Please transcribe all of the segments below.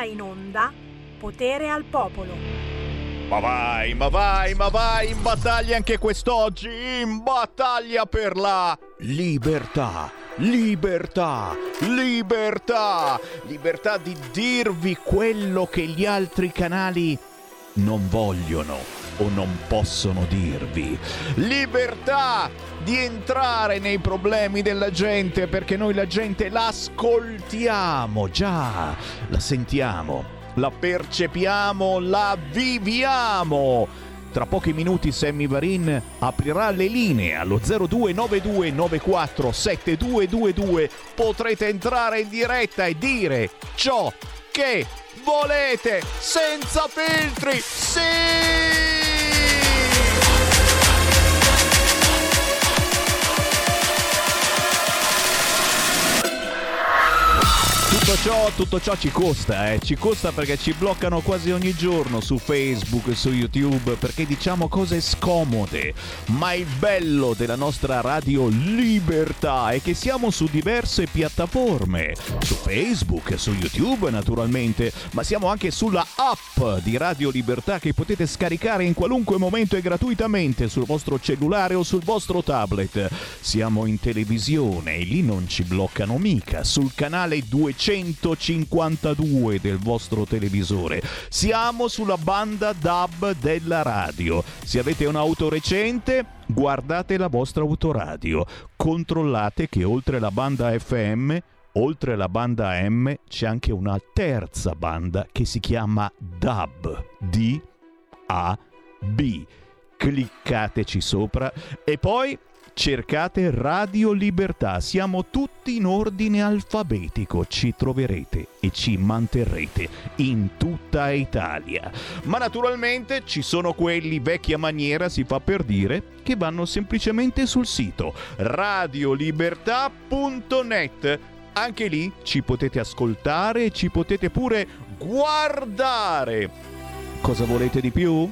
ora in onda Potere al Popolo. Ma vai, ma vai, ma vai in battaglia anche quest'oggi, in battaglia per la libertà. Libertà, libertà, libertà di dirvi quello che gli altri canali non vogliono o non possono dirvi. Libertà di entrare nei problemi della gente perché noi la gente l'ascoltiamo, già, la sentiamo, la percepiamo, la viviamo. Tra pochi minuti Sammy Varin aprirà le linee allo 0292947222. Potrete entrare in diretta e dire ciò che volete senza filtri. Sì! Tutto ciò, tutto ciò ci costa, eh? ci costa perché ci bloccano quasi ogni giorno su Facebook e su YouTube perché diciamo cose scomode. Ma il bello della nostra radio Libertà è che siamo su diverse piattaforme, su Facebook, su YouTube naturalmente, ma siamo anche sulla app di Radio Libertà che potete scaricare in qualunque momento e gratuitamente sul vostro cellulare o sul vostro tablet. Siamo in televisione e lì non ci bloccano mica, sul canale 200 152 del vostro televisore. Siamo sulla banda DAB della radio. Se avete un'auto recente, guardate la vostra autoradio. Controllate che oltre la banda FM oltre la banda M c'è anche una terza banda che si chiama DAB. D-A-B. Cliccateci sopra e poi cercate Radio Libertà. Siamo tutti in ordine alfabetico. Ci troverete e ci manterrete in tutta Italia. Ma naturalmente ci sono quelli vecchia maniera, si fa per dire, che vanno semplicemente sul sito radiolibertà.net. Anche lì ci potete ascoltare e ci potete pure guardare. Cosa volete di più?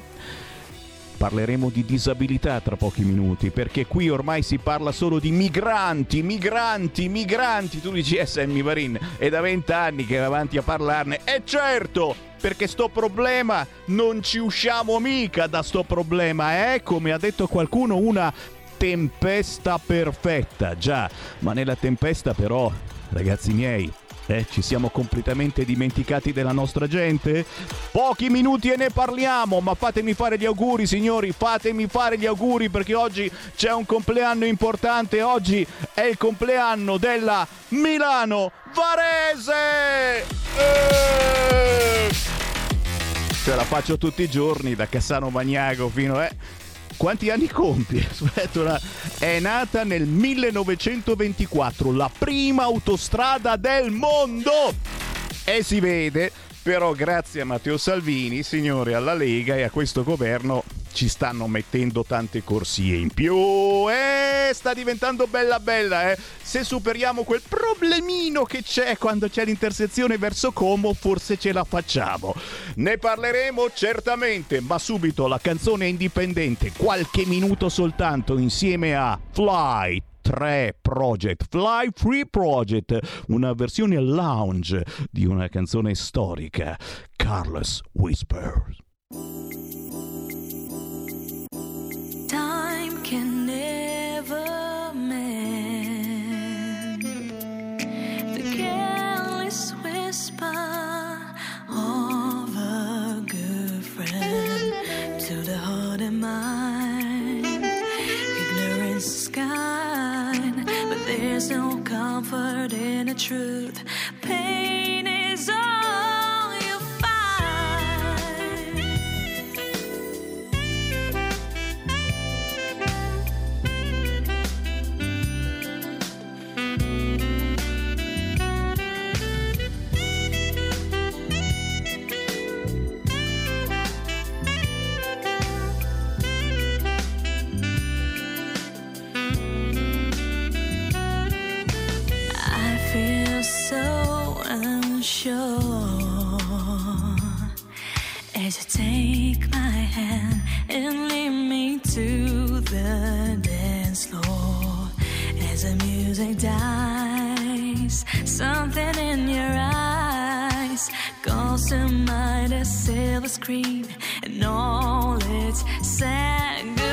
Parleremo di disabilità tra pochi minuti, perché qui ormai si parla solo di migranti, migranti, migranti. Tu dici, eh, Sammy Varin, è da vent'anni che è avanti a parlarne. E certo, perché sto problema non ci usciamo mica da sto problema, è eh? come ha detto qualcuno una tempesta perfetta, già, ma nella tempesta però, ragazzi miei, eh, ci siamo completamente dimenticati della nostra gente? Pochi minuti e ne parliamo, ma fatemi fare gli auguri, signori, fatemi fare gli auguri perché oggi c'è un compleanno importante. Oggi è il compleanno della Milano Varese! Eh! Ce la faccio tutti i giorni, da Cassano Magnago fino a... Eh quanti anni compie? Aspetta, è nata nel 1924, la prima autostrada del mondo! E si vede, però grazie a Matteo Salvini, signore, alla Lega e a questo governo ci stanno mettendo tante corsie in più. Eh, sta diventando bella bella, eh. Se superiamo quel problemino che c'è quando c'è l'intersezione verso Como, forse ce la facciamo. Ne parleremo certamente, ma subito la canzone indipendente, qualche minuto soltanto insieme a Fly 3 Project, Fly Free Project, una versione lounge di una canzone storica, Carlos Whispers. Can never mend the careless whisper of a good friend to the heart and mind. Ignorance is kind, but there's no comfort in the truth. As you take my hand and lead me to the dance floor. As the music dies, something in your eyes gossamer a silver screen, and all its sad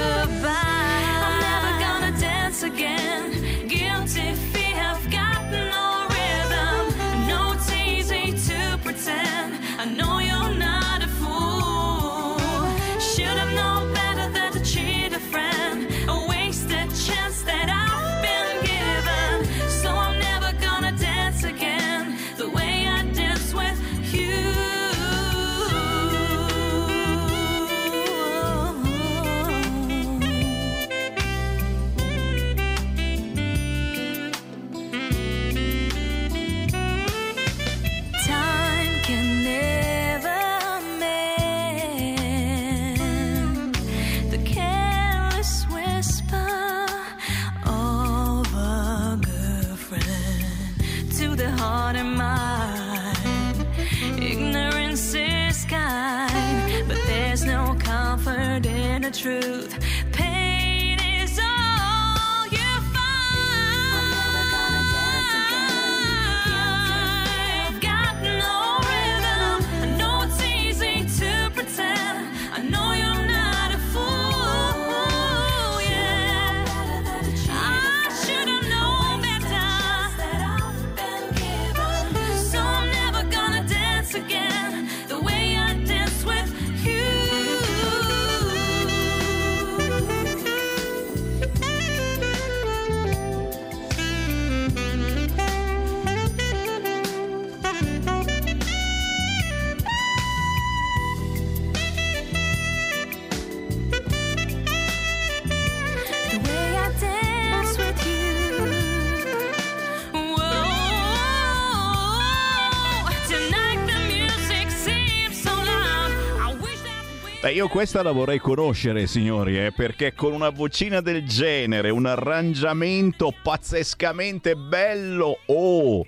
Beh, io questa la vorrei conoscere, signori, eh, perché con una vocina del genere, un arrangiamento pazzescamente bello, oh!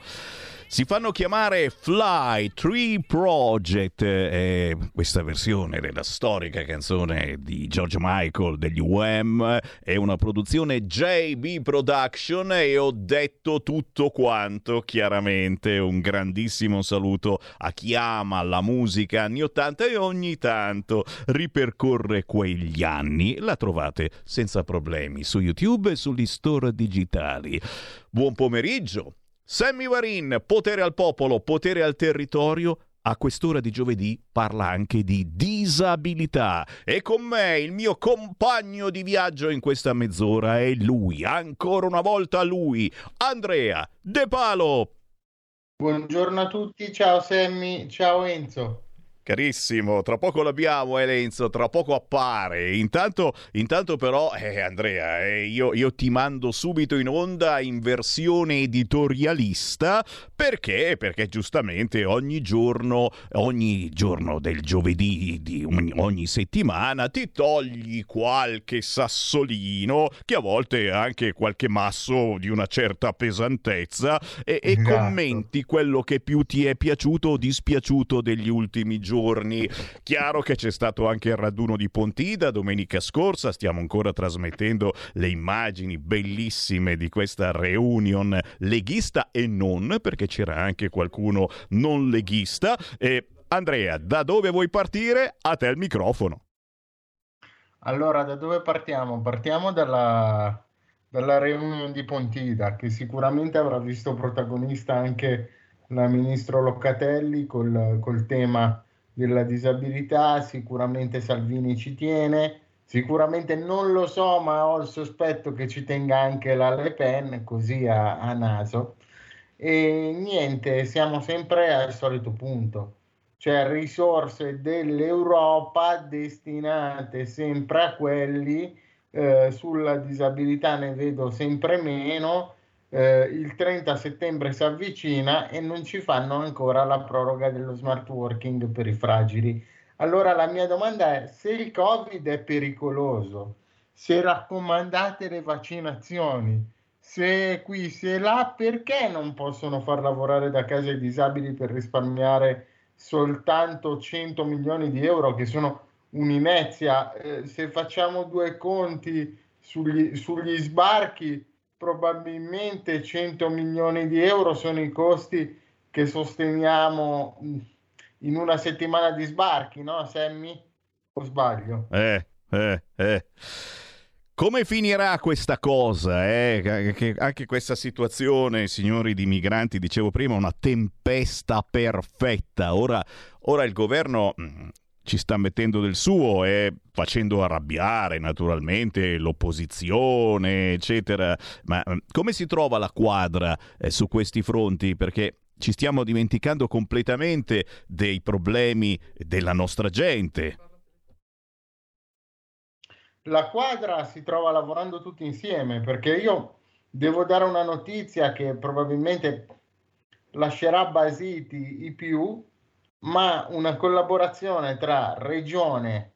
Si fanno chiamare Fly Tree Project, eh, questa versione della storica canzone di George Michael degli UM è una produzione JB Production e ho detto tutto quanto, chiaramente un grandissimo saluto a chi ama la musica anni 80 e ogni tanto ripercorre quegli anni. La trovate senza problemi su YouTube e sugli store digitali. Buon pomeriggio! Sammy Varin, potere al popolo, potere al territorio. A quest'ora di giovedì parla anche di disabilità e con me il mio compagno di viaggio in questa mezz'ora è lui, ancora una volta lui, Andrea De Palo. Buongiorno a tutti, ciao Sammy, ciao Enzo. Carissimo, tra poco l'abbiamo, Elenzo, tra poco appare. Intanto, intanto però, eh, Andrea, eh, io, io ti mando subito in onda in versione editorialista perché? Perché giustamente ogni giorno, ogni giorno del giovedì di ogni, ogni settimana ti togli qualche sassolino, che a volte è anche qualche masso di una certa pesantezza, e, e Esatto. commenti quello che più ti è piaciuto o dispiaciuto degli ultimi giorni. Chiaro che c'è stato anche il raduno di Pontida domenica scorsa, stiamo ancora trasmettendo le immagini bellissime di questa reunion leghista e non, perché c'era anche qualcuno non leghista. E Andrea, da dove vuoi partire? A te il microfono. Allora, da dove partiamo? Partiamo dalla, dalla riunione di Pontida, che sicuramente avrà visto protagonista anche la ministro Loccatelli col, col tema della disabilità, sicuramente Salvini ci tiene, sicuramente non lo so, ma ho il sospetto che ci tenga anche la Le Pen, così a, a naso. E niente, siamo sempre al solito punto, cioè risorse dell'Europa destinate sempre a quelli, eh, sulla disabilità ne vedo sempre meno, eh, il 30 settembre si avvicina e non ci fanno ancora la proroga dello smart working per i fragili. Allora la mia domanda è, se il Covid è pericoloso, se raccomandate le vaccinazioni, se qui, se là, perché non possono far lavorare da casa i disabili per risparmiare soltanto 100 milioni di euro che sono un'inezia? Eh, se facciamo due conti sugli, sugli sbarchi, probabilmente 100 milioni di euro sono i costi che sosteniamo mh, in una settimana di sbarchi, no Sammy? O sbaglio? Eh, eh, eh. Come finirà questa cosa? Eh? Anche questa situazione, signori di migranti, dicevo prima, una tempesta perfetta. Ora, ora il governo mm, ci sta mettendo del suo e facendo arrabbiare naturalmente l'opposizione, eccetera. Ma mm, come si trova la quadra eh, su questi fronti? Perché ci stiamo dimenticando completamente dei problemi della nostra gente la quadra si trova lavorando tutti insieme perché io devo dare una notizia che probabilmente lascerà basiti i più, ma una collaborazione tra regione,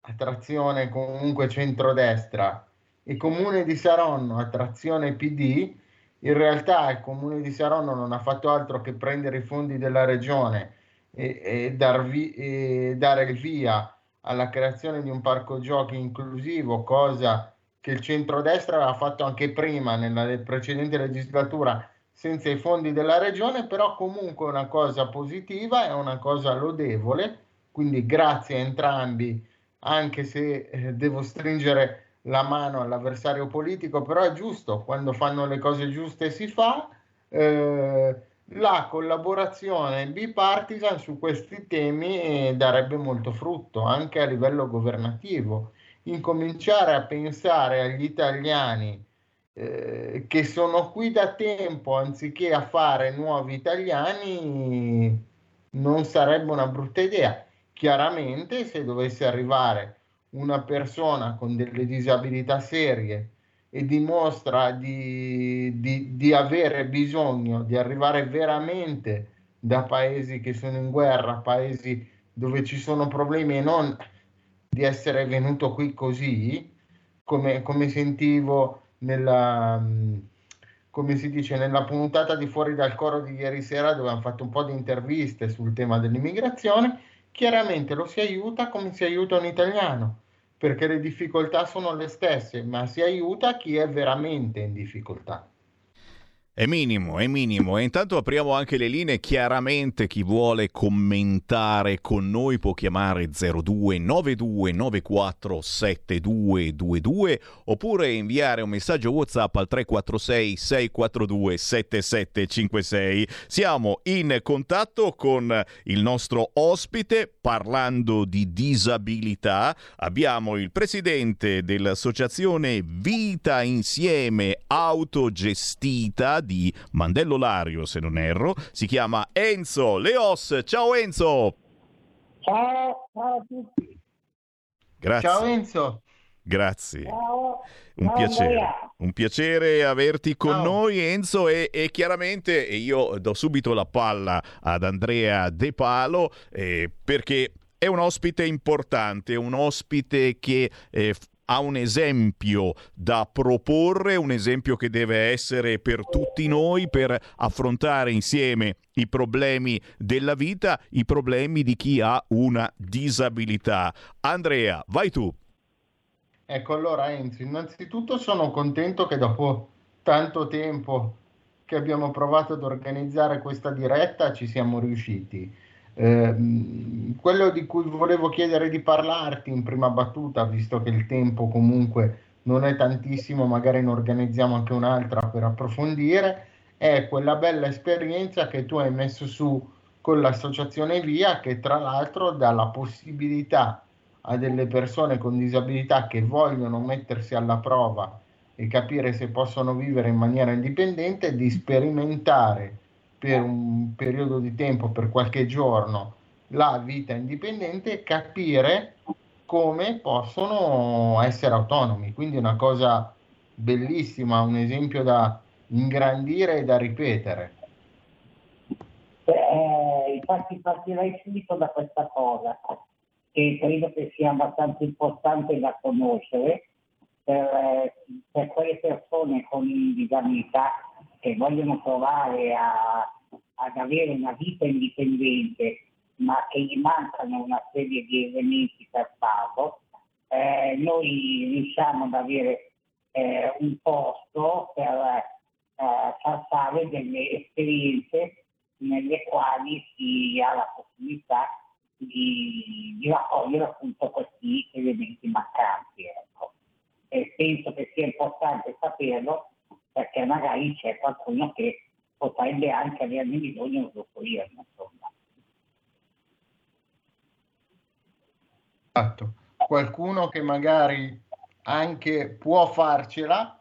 attrazione comunque centrodestra, e comune di Saronno, attrazione PD, in realtà il comune di Saronno non ha fatto altro che prendere i fondi della regione e, e, darvi, e dare il via alla creazione di un parco giochi inclusivo, cosa che il centrodestra aveva fatto anche prima nella precedente legislatura senza i fondi della regione, però comunque una cosa positiva, è una cosa lodevole, quindi grazie a entrambi, anche se eh, devo stringere la mano all'avversario politico, però è giusto, quando fanno le cose giuste si fa. Eh, la collaborazione bipartisan su questi temi darebbe molto frutto anche a livello governativo. Incominciare a pensare agli italiani eh, che sono qui da tempo anziché a fare nuovi italiani non sarebbe una brutta idea. Chiaramente se dovesse arrivare una persona con delle disabilità serie e dimostra di, di, di, avere bisogno di arrivare veramente da paesi che sono in guerra, paesi dove ci sono problemi e non di essere venuto qui così, come, come sentivo nella, come si dice, nella puntata di Fuori dal Coro di ieri sera dove hanno fatto un po' di interviste sul tema dell'immigrazione, chiaramente lo si aiuta come si aiuta un italiano perché le difficoltà sono le stesse, ma si aiuta chi è veramente in difficoltà. È minimo, è minimo. E intanto apriamo anche le linee. Chiaramente chi vuole commentare con noi può chiamare 0292947222 oppure inviare un messaggio WhatsApp al 346 642 7756. Siamo in contatto con il nostro ospite parlando di disabilità. Abbiamo il presidente dell'associazione Vita Insieme Autogestita di Mandello Lario, se non erro, si chiama Enzo Leos. Ciao Enzo! Ciao, ciao a tutti. Grazie. Ciao Enzo. Grazie. Ciao. Un Ciao, piacere, Andrea. un piacere averti con Ciao. noi Enzo e, e chiaramente io do subito la palla ad Andrea De Palo eh, perché è un ospite importante, un ospite che eh, ha un esempio da proporre, un esempio che deve essere per tutti noi per affrontare insieme i problemi della vita, i problemi di chi ha una disabilità. Andrea, vai tu. Ecco, allora Enzo, innanzitutto sono contento che dopo tanto tempo che abbiamo provato ad organizzare questa diretta ci siamo riusciti. Eh, quello di cui volevo chiedere di parlarti in prima battuta, visto che il tempo comunque non è tantissimo, magari ne organizziamo anche un'altra per approfondire, è quella bella esperienza che tu hai messo su con l'associazione Via, che tra l'altro dà la possibilità a delle persone con disabilità che vogliono mettersi alla prova e capire se possono vivere in maniera indipendente di sperimentare per un periodo di tempo, per qualche giorno, la vita indipendente e capire come possono essere autonomi. Quindi una cosa bellissima, un esempio da ingrandire e da ripetere. Eh, infatti partirei subito da questa cosa, che credo che sia abbastanza importante da conoscere per, eh, per quelle persone con disabilità che vogliono provare a, ad avere una vita indipendente, ma che gli mancano una serie di elementi per farlo, eh, noi riusciamo ad avere eh, un posto per eh, far fare delle esperienze nelle quali si ha la possibilità di, di raccogliere appunto questi elementi mancanti. Ecco. Penso che sia importante saperlo perché magari c'è qualcuno che potrebbe anche averne bisogno di. Insomma. Esatto. Qualcuno che magari anche può farcela,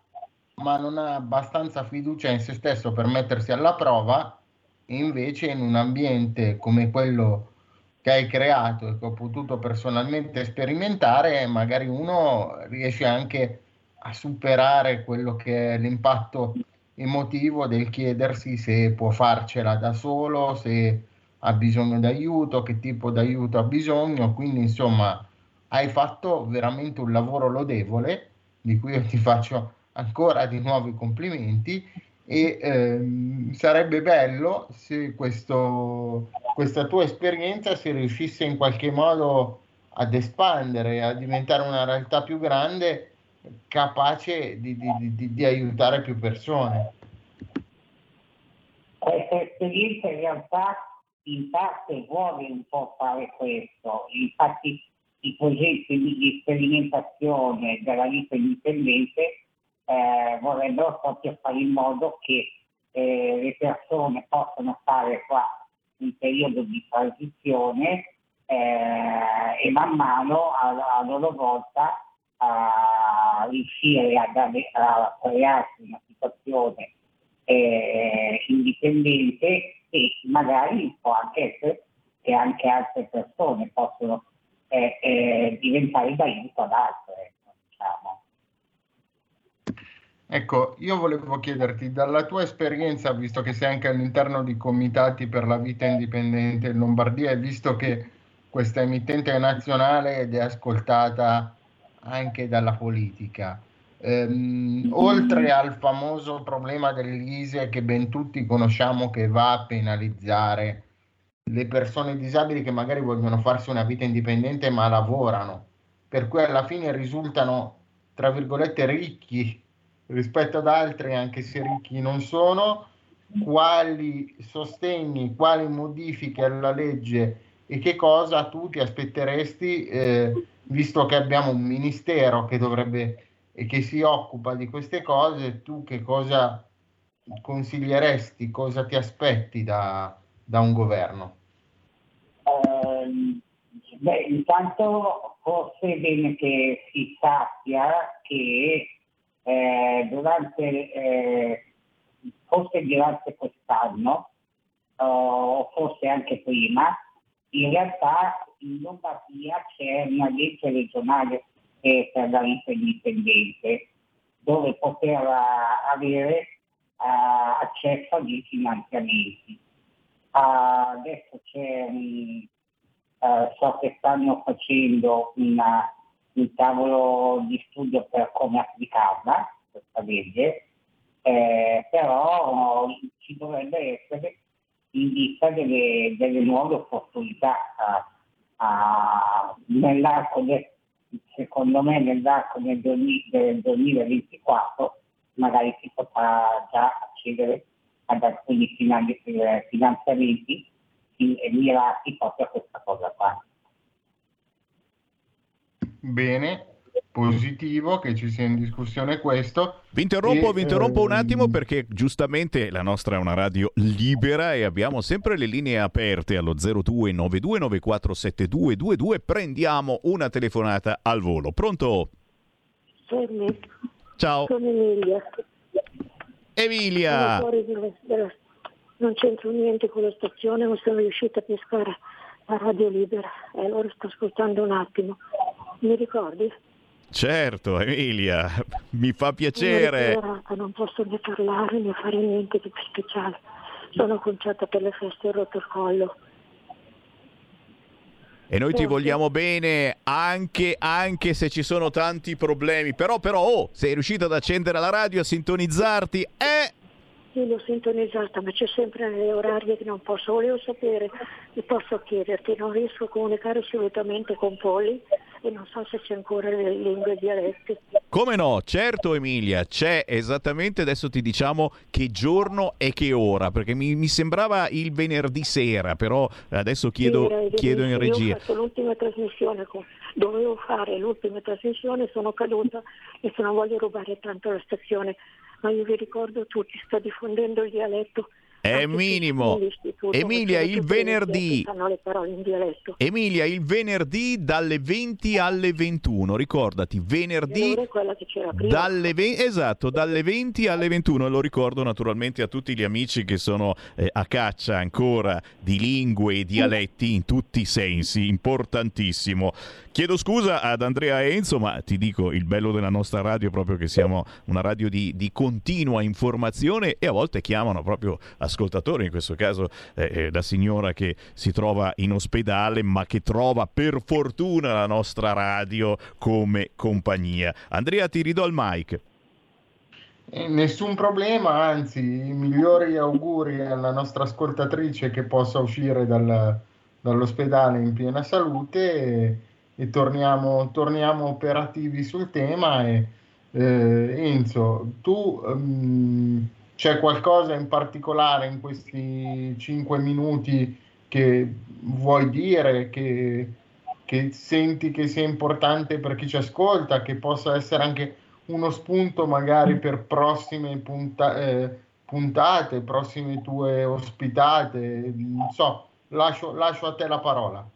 ma non ha abbastanza fiducia in se stesso per mettersi alla prova, e invece in un ambiente come quello che hai creato e che ho potuto personalmente sperimentare, magari uno riesce anche a superare quello che è l'impatto emotivo del chiedersi se può farcela da solo, se ha bisogno d'aiuto, che tipo d'aiuto ha bisogno, quindi insomma hai fatto veramente un lavoro lodevole di cui io ti faccio ancora di nuovo i complimenti. E ehm, sarebbe bello se questo, questa tua esperienza si riuscisse in qualche modo ad espandere, a diventare una realtà più grande capace di, di, di, di aiutare più persone. Questa esperienza in realtà in parte vuole un po' fare questo, infatti i progetti di sperimentazione della vita indipendente eh, vorrebbero proprio fare in modo che eh, le persone possano fare qua un periodo di transizione eh, e man mano a, a loro volta a riuscire a, a crearsi una situazione eh, indipendente e magari può anche essere che anche altre persone possono eh, eh, diventare d'aiuto ad altre. Diciamo. Ecco, io volevo chiederti, dalla tua esperienza, visto che sei anche all'interno di comitati per la vita indipendente in Lombardia e visto che questa emittente è nazionale ed è ascoltata anche dalla politica, ehm, oltre al famoso problema dell'ISE che ben tutti conosciamo che va a penalizzare le persone disabili che magari vogliono farsi una vita indipendente ma lavorano, per cui alla fine risultano, tra virgolette, ricchi rispetto ad altri, anche se ricchi non sono, quali sostegni, quali modifiche alla legge e che cosa tu ti aspetteresti, eh, visto che abbiamo un ministero che dovrebbe e che si occupa di queste cose, tu che cosa consiglieresti, cosa ti aspetti da, da un governo? Eh, beh, intanto forse è bene che si sappia che eh, durante, eh, forse durante quest'anno, o forse anche prima, in realtà in Lombardia c'è una legge regionale per la vita indipendente dove poter avere uh, accesso agli finanziamenti. Uh, adesso c'è un, uh, so che stanno facendo una, un tavolo di studio per come applicarla, questa legge, eh, però ci dovrebbe essere in vista delle, delle nuove opportunità nell'arco del, secondo me nell'arco del, 2024 magari si potrà già accedere ad alcuni finanziamenti mirati proprio a questa cosa qua. Bene, positivo che ci sia in discussione questo. Vi interrompo, e, vi interrompo un ehm, attimo perché giustamente la nostra è una radio libera e abbiamo sempre le linee aperte allo 0292947222. Prendiamo una telefonata al volo. Pronto? Fermi. Ciao. Sono Emilia. Emilia. Non c'entro niente con la stazione, non sono riuscita a pescare la radio libera e allora sto ascoltando un attimo. Mi ricordi? Certo, Emilia, mi fa piacere. Non posso né parlare né fare niente di più speciale. Sono conciata per le feste e rotto il collo. E noi ti vogliamo bene anche, anche, se ci sono tanti problemi. Però, però, oh, sei riuscita ad accendere la radio, a sintonizzarti. Eh! Io l'ho sintonizzata, ma c'è sempre nelle orarie che non posso. Volevo sapere, e posso chiederti, non riesco a comunicare assolutamente con Polly e non so se c'è ancora le lingue dialetti. Come no, certo Emilia, c'è esattamente, adesso ti diciamo che giorno e che ora, perché mi, mi sembrava il venerdì sera, però adesso chiedo, Sì, chiedo in Io regia. ho fatto l'ultima trasmissione, dovevo fare l'ultima trasmissione, sono caduta e se non voglio rubare tanto la stazione, ma io vi ricordo tutti, sta diffondendo il dialetto. È minimo. Emilia, il venerdì. Emilia, il venerdì dalle 20 alle 21, ricordati, venerdì L'ora è quella che c'era prima. Dalle ve- esatto, dalle 20 alle 21 e lo ricordo naturalmente a tutti gli amici che sono eh, a caccia ancora di lingue e dialetti in tutti i sensi, importantissimo. Chiedo scusa ad Andrea Enzo, ma ti dico il bello della nostra radio è proprio che siamo una radio di, di continua informazione e a volte chiamano proprio ascoltatori, in questo caso eh, eh, la signora che si trova in ospedale ma che trova per fortuna la nostra radio come compagnia. Andrea ti ridò il mic. Eh, Nessun problema, anzi, i migliori auguri alla nostra ascoltatrice che possa uscire dal- dall'ospedale in piena salute e, e torniamo, torniamo operativi sul tema. E, eh, Enzo, tu ehm, c'è qualcosa in particolare in questi cinque minuti che vuoi dire, che, che senti che sia importante per chi ci ascolta, che possa essere anche uno spunto magari per prossime punta- eh, puntate, prossime tue ospitate, non so, lascio, lascio a te la parola.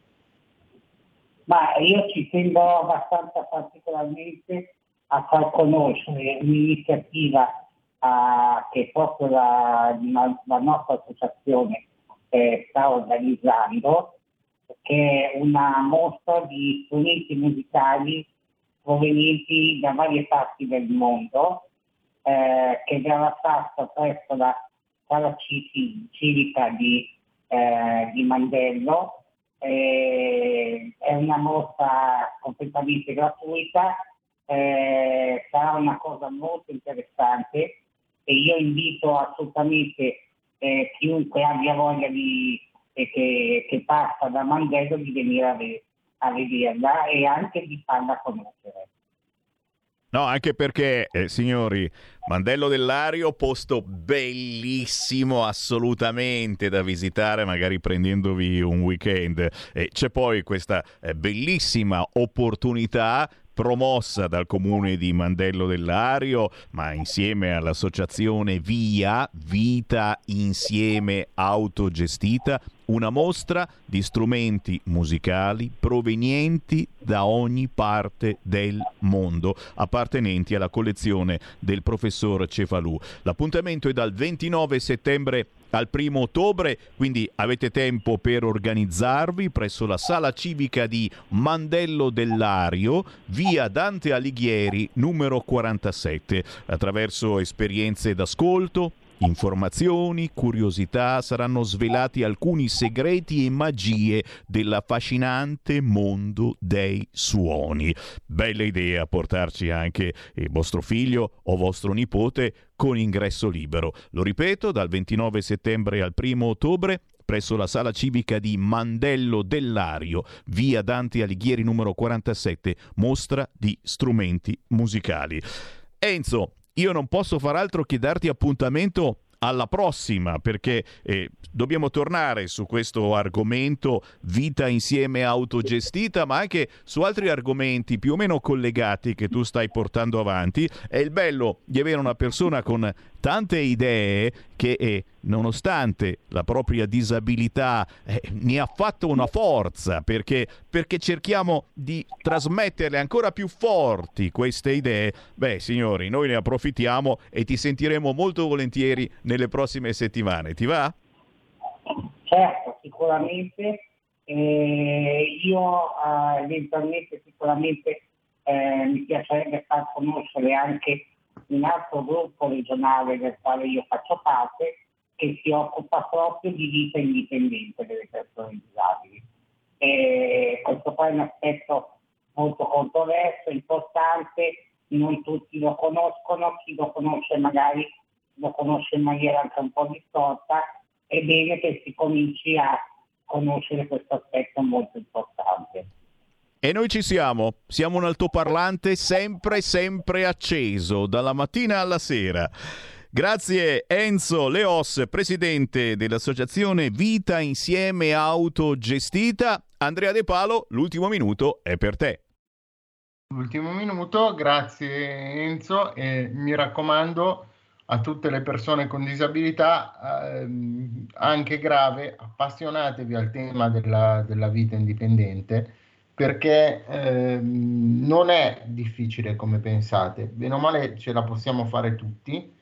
Ma io ci tengo abbastanza particolarmente a far conoscere un'iniziativa ah, che proprio la, la- la nostra associazione eh, sta organizzando, che è una mostra di strumenti musicali provenienti da varie parti del mondo, eh, che verrà fatta presso la sala ci- civica di, eh, di Mandello. Eh, è una mostra completamente gratuita, eh, sarà una cosa molto interessante e io invito assolutamente eh, chiunque abbia voglia di, che, che passa da Mandello di venire a, ve- a vederla e anche di farla conoscere. No, anche perché, eh, signori, Mandello dell'Ario, posto bellissimo assolutamente da visitare, magari prendendovi un weekend. E c'è poi questa eh, bellissima opportunità promossa dal comune di Mandello dell'Ario, ma insieme all'associazione VIA, Vita Insieme Autogestita, una mostra di strumenti musicali provenienti da ogni parte del mondo, appartenenti alla collezione del professor Cefalù. L'appuntamento è dal 29 settembre al primo ottobre, quindi avete tempo per organizzarvi presso la sala civica di Mandello dell'Ario, via Dante Alighieri, numero 47, attraverso esperienze d'ascolto, Informazioni, curiosità, saranno svelati alcuni segreti e magie dell'affascinante mondo dei suoni. Bella idea portarci anche il vostro figlio o vostro nipote con ingresso libero. Lo ripeto, dal 29 settembre al 1 ottobre presso la sala civica di Mandello dell'Ario, via Dante Alighieri numero 47, mostra di strumenti musicali. Enzo, io non posso far altro che darti appuntamento alla prossima perché eh, dobbiamo tornare su questo argomento vita insieme autogestita ma anche su altri argomenti più o meno collegati che tu stai portando avanti. È il bello di avere una persona con tante idee che eh, nonostante la propria disabilità eh, ne ha fatto una forza perché, perché cerchiamo di trasmetterle ancora più forti queste idee beh signori noi ne approfittiamo e ti sentiremo molto volentieri nelle prossime settimane ti va? Certo, sicuramente. Eh, io eh, eventualmente sicuramente eh, mi piacerebbe far conoscere anche un altro gruppo regionale del quale io faccio parte che si occupa proprio di vita indipendente delle persone disabili. E questo poi è un aspetto molto controverso, importante, non tutti lo conoscono, chi lo conosce magari lo conosce in maniera anche un po' distorta, è bene che si cominci a conoscere questo aspetto molto importante. E noi ci siamo, siamo un altoparlante sempre, sempre acceso, dalla mattina alla sera. Grazie Enzo Leos, presidente dell'associazione Vita Insieme Autogestita. Andrea De Palo, l'ultimo minuto è per te. L'ultimo minuto, grazie Enzo e mi raccomando a tutte le persone con disabilità, ehm, anche grave, appassionatevi al tema della, della vita indipendente perché ehm, non è difficile come pensate, bene o male ce la possiamo fare tutti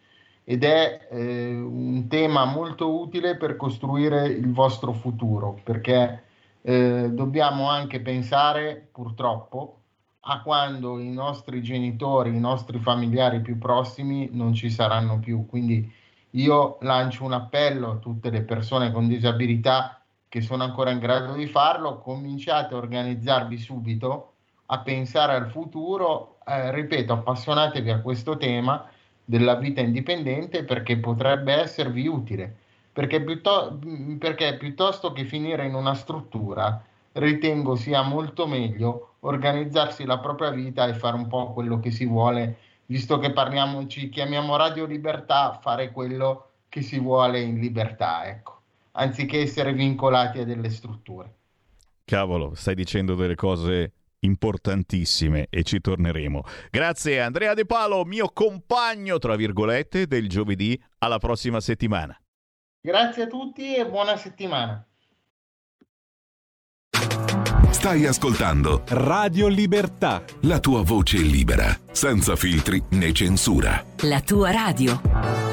ed è eh, un tema molto utile per costruire il vostro futuro, perché eh, dobbiamo anche pensare purtroppo a quando i nostri genitori, i nostri familiari più prossimi non ci saranno più. Quindi io lancio un appello a tutte le persone con disabilità che sono ancora in grado di farlo, cominciate a organizzarvi subito, a pensare al futuro, eh, ripeto, appassionatevi a questo tema della vita indipendente perché potrebbe esservi utile, perché, piuttosto, perché piuttosto che finire in una struttura, ritengo sia molto meglio organizzarsi la propria vita e fare un po' quello che si vuole, visto che parliamo, ci chiamiamo Radio Libertà, fare quello che si vuole in libertà, ecco anziché essere vincolati a delle strutture. Cavolo, stai dicendo delle cose importantissime e ci torneremo. Grazie Andrea De Palo, mio compagno, tra virgolette, del giovedì. Alla prossima settimana. Grazie a tutti e buona settimana. Stai ascoltando Radio Libertà. La tua voce libera, senza filtri né censura. La tua radio.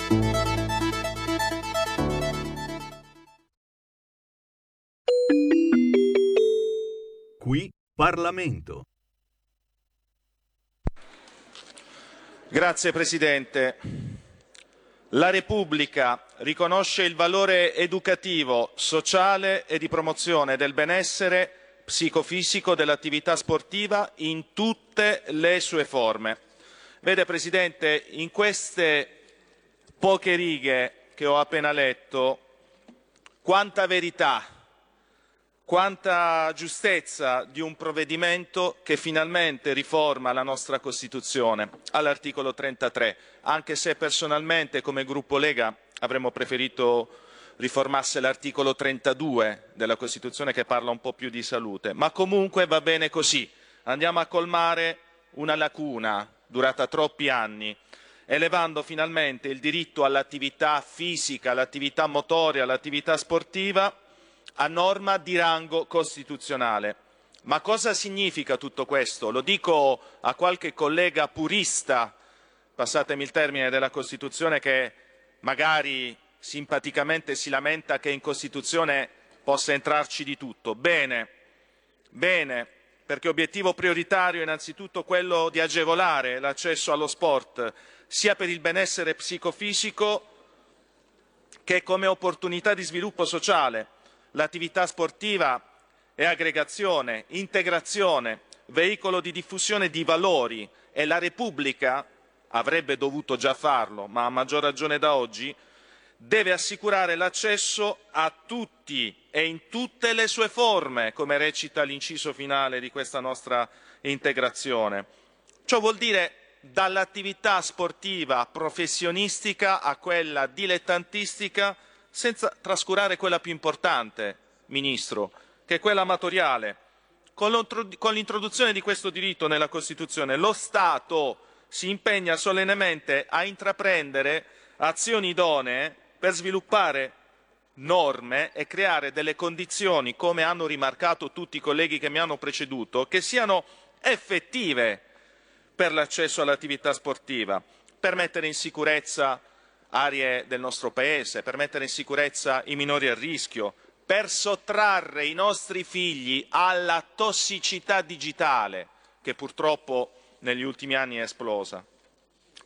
Qui Parlamento. Grazie Presidente. La Repubblica riconosce il valore educativo, sociale e di promozione del benessere psicofisico dell'attività sportiva in tutte le sue forme. Vede Presidente, in queste poche righe che ho appena letto, quanta verità quanta giustezza di un provvedimento che finalmente riforma la nostra Costituzione all'articolo 33, anche se personalmente come gruppo Lega avremmo preferito riformasse l'articolo 32 della Costituzione che parla un po' più di salute, ma comunque va bene così. Andiamo a colmare una lacuna durata troppi anni, elevando finalmente il diritto all'attività fisica, all'attività motoria, all'attività sportiva a norma di rango costituzionale. Ma cosa significa tutto questo? Lo dico a qualche collega purista, passatemi il termine, della Costituzione che magari simpaticamente si lamenta che in Costituzione possa entrarci di tutto. Bene, bene, perché obiettivo prioritario è innanzitutto quello di agevolare l'accesso allo sport, sia per il benessere psicofisico che come opportunità di sviluppo sociale L'attività sportiva è aggregazione, integrazione, veicolo di diffusione di valori e la Repubblica avrebbe dovuto già farlo, ma a maggior ragione da oggi, deve assicurare l'accesso a tutti e in tutte le sue forme, come recita l'inciso finale di questa nostra integrazione. Ciò vuol dire dall'attività sportiva professionistica a quella dilettantistica senza trascurare quella più importante, Ministro, che è quella amatoriale. Con l'introduzione di questo diritto nella Costituzione, lo Stato si impegna solennemente a intraprendere azioni idonee per sviluppare norme e creare delle condizioni, come hanno rimarcato tutti i colleghi che mi hanno preceduto, che siano effettive per l'accesso all'attività sportiva, per mettere in sicurezza aree del nostro Paese, per mettere in sicurezza i minori a rischio, per sottrarre i nostri figli alla tossicità digitale che purtroppo negli ultimi anni è esplosa.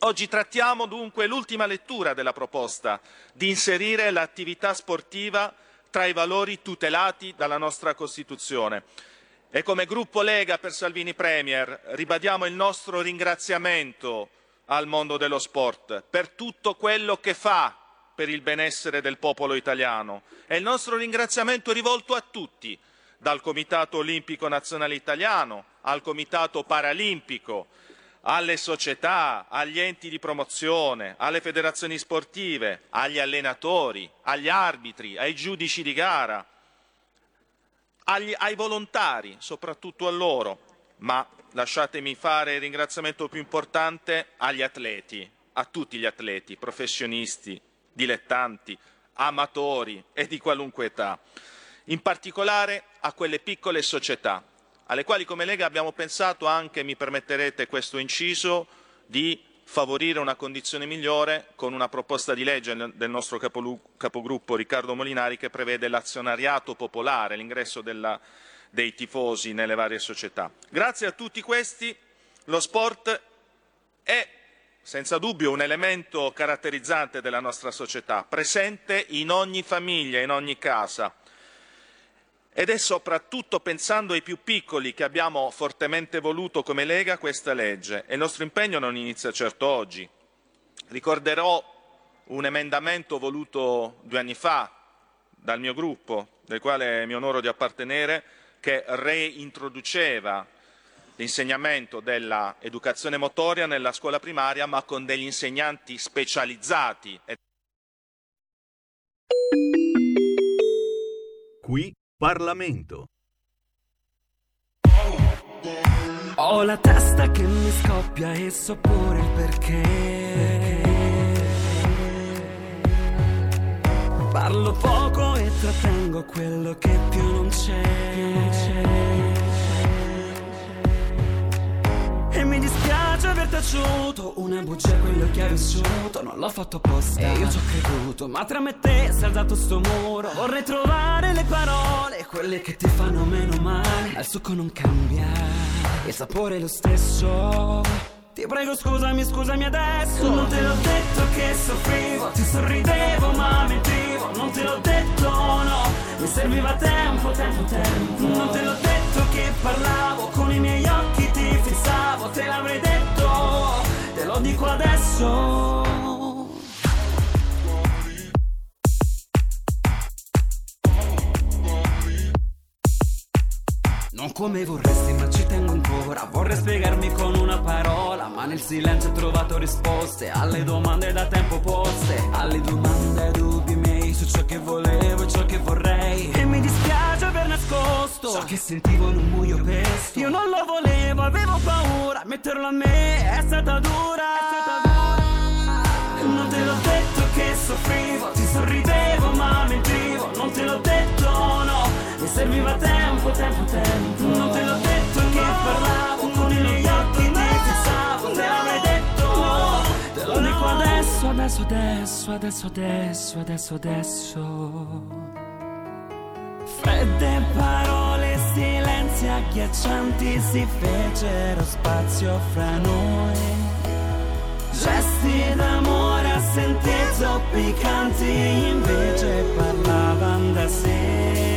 Oggi trattiamo dunque l'ultima lettura della proposta di inserire l'attività sportiva tra i valori tutelati dalla nostra Costituzione. E come gruppo Lega per Salvini Premier ribadiamo il nostro ringraziamento al mondo dello sport per tutto quello che fa per il benessere del popolo italiano. E il nostro ringraziamento è rivolto a tutti, dal Comitato Olimpico Nazionale Italiano al Comitato Paralimpico, alle società, agli enti di promozione, alle federazioni sportive, agli allenatori, agli arbitri, ai giudici di gara, agli, ai volontari, soprattutto a loro, ma lasciatemi fare il ringraziamento più importante agli atleti, a tutti gli atleti, professionisti, dilettanti, amatori e di qualunque età, in particolare a quelle piccole società, alle quali come Lega abbiamo pensato anche, mi permetterete questo inciso, di favorire una condizione migliore con una proposta di legge del nostro capogruppo Riccardo Molinari che prevede l'azionariato popolare, l'ingresso della, dei tifosi nelle varie società. Grazie a tutti questi lo sport è senza dubbio un elemento caratterizzante della nostra società, presente in ogni famiglia, in ogni casa. Ed è soprattutto pensando ai più piccoli che abbiamo fortemente voluto come Lega questa legge e il nostro impegno non inizia certo oggi. Ricorderò un emendamento voluto due anni fa dal mio gruppo, del quale mi onoro di appartenere, che reintroduceva l'insegnamento dell'educazione motoria nella scuola primaria, ma con degli insegnanti specializzati. Qui Parlamento. Ho la testa che mi scoppia e so pure il perché. Parlo poco e trattengo quello che più non c'è. E mi dispiace aver taciuto Una bugia quello che hai vissuto. Non l'ho fatto apposta E io ci ho creduto Ma tra me e te si è alzato sto muro. Vorrei trovare le parole Quelle che ti fanno meno male Ma il succo non cambia. Il sapore è lo stesso. Ti prego scusami, scusami adesso. Non te l'ho detto che soffrivo Ti sorridevo ma mentivo Non te l'ho detto no. Mi serviva tempo, tempo, tempo. Non te l'ho detto che parlavo Con i miei occhi ti fissavo Te l'avrei detto Te lo dico adesso. Non come vorresti ma ci tengo ancora. Vorrei spiegarmi con una parola Ma nel silenzio ho trovato risposte Alle domande da tempo poste Alle domande e dubbi Su ciò che volevo e ciò che vorrei. E mi dispiace aver nascosto Ciò che sentivo in un buio pesto Io non lo volevo, avevo paura. Metterlo a me è stata dura. È stata dura. Non te l'ho detto che soffrivo Ti sorridevo ma mentivo. Non te l'ho detto no mi serviva tempo, tempo, tempo. Non te l'ho detto che parlavo adesso, adesso, adesso Adesso, adesso, adesso, adesso. Fredde parole, silenzi agghiaccianti Si fecero spazio fra noi. Gesti d'amore a sentir zoppicanti Invece parlavano da sé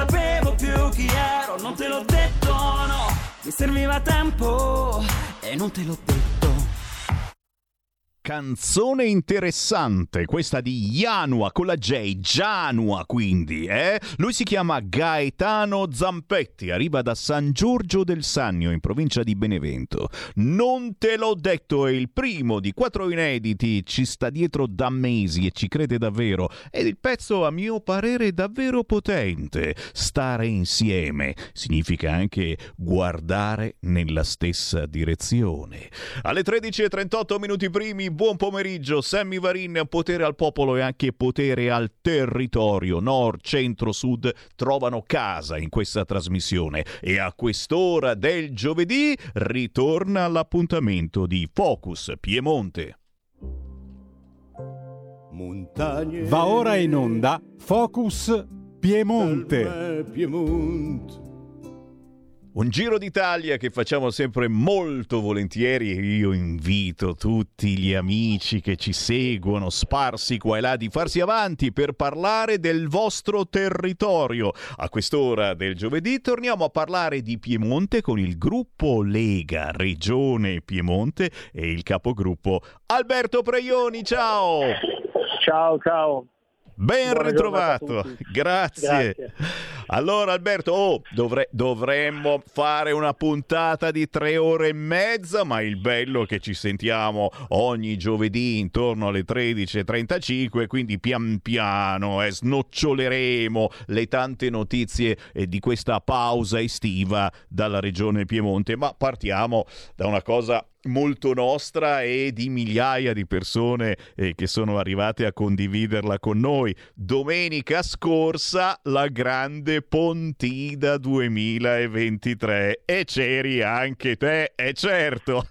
sapevo più chi ero, non te l'ho detto, no. Mi serviva tempo e non te l'ho detto. Canzone interessante, questa di Janua con la J, Janua quindi, eh? Lui si chiama Gaetano Zampetti, arriva da San Giorgio del Sannio in provincia di Benevento. Non te l'ho detto, è il primo di quattro inediti, ci sta dietro da mesi e ci crede davvero. Ed il pezzo a mio parere è davvero potente. Stare insieme significa anche guardare nella stessa direzione. Alle 13.38 minuti primi buon pomeriggio. Sammy Varin, potere al popolo e anche potere al territorio. Nord, centro, sud trovano casa in questa trasmissione. E a quest'ora del giovedì ritorna l'appuntamento di Focus Piemonte. Montagne. Va ora in onda Focus Piemonte. Un giro d'Italia che facciamo sempre molto volentieri e io invito tutti gli amici che ci seguono sparsi qua e là di farsi avanti per parlare del vostro territorio. A quest'ora del giovedì torniamo a parlare di Piemonte con il gruppo Lega Regione Piemonte e il capogruppo Alberto Preioni. Ciao! Ciao, ciao. Ben Buona ritrovato, grazie. Grazie. Allora Alberto, oh, dovre- dovremmo fare una puntata di tre ore e mezza, ma il bello è che ci sentiamo ogni giovedì intorno alle 13.35, quindi pian piano eh, snoccioleremo le tante notizie eh, di questa pausa estiva dalla regione Piemonte, ma partiamo da una cosa molto nostra e di migliaia di persone eh, che sono arrivate a condividerla con noi. Domenica scorsa la grande Pontida 2023 e c'eri anche te, è certo.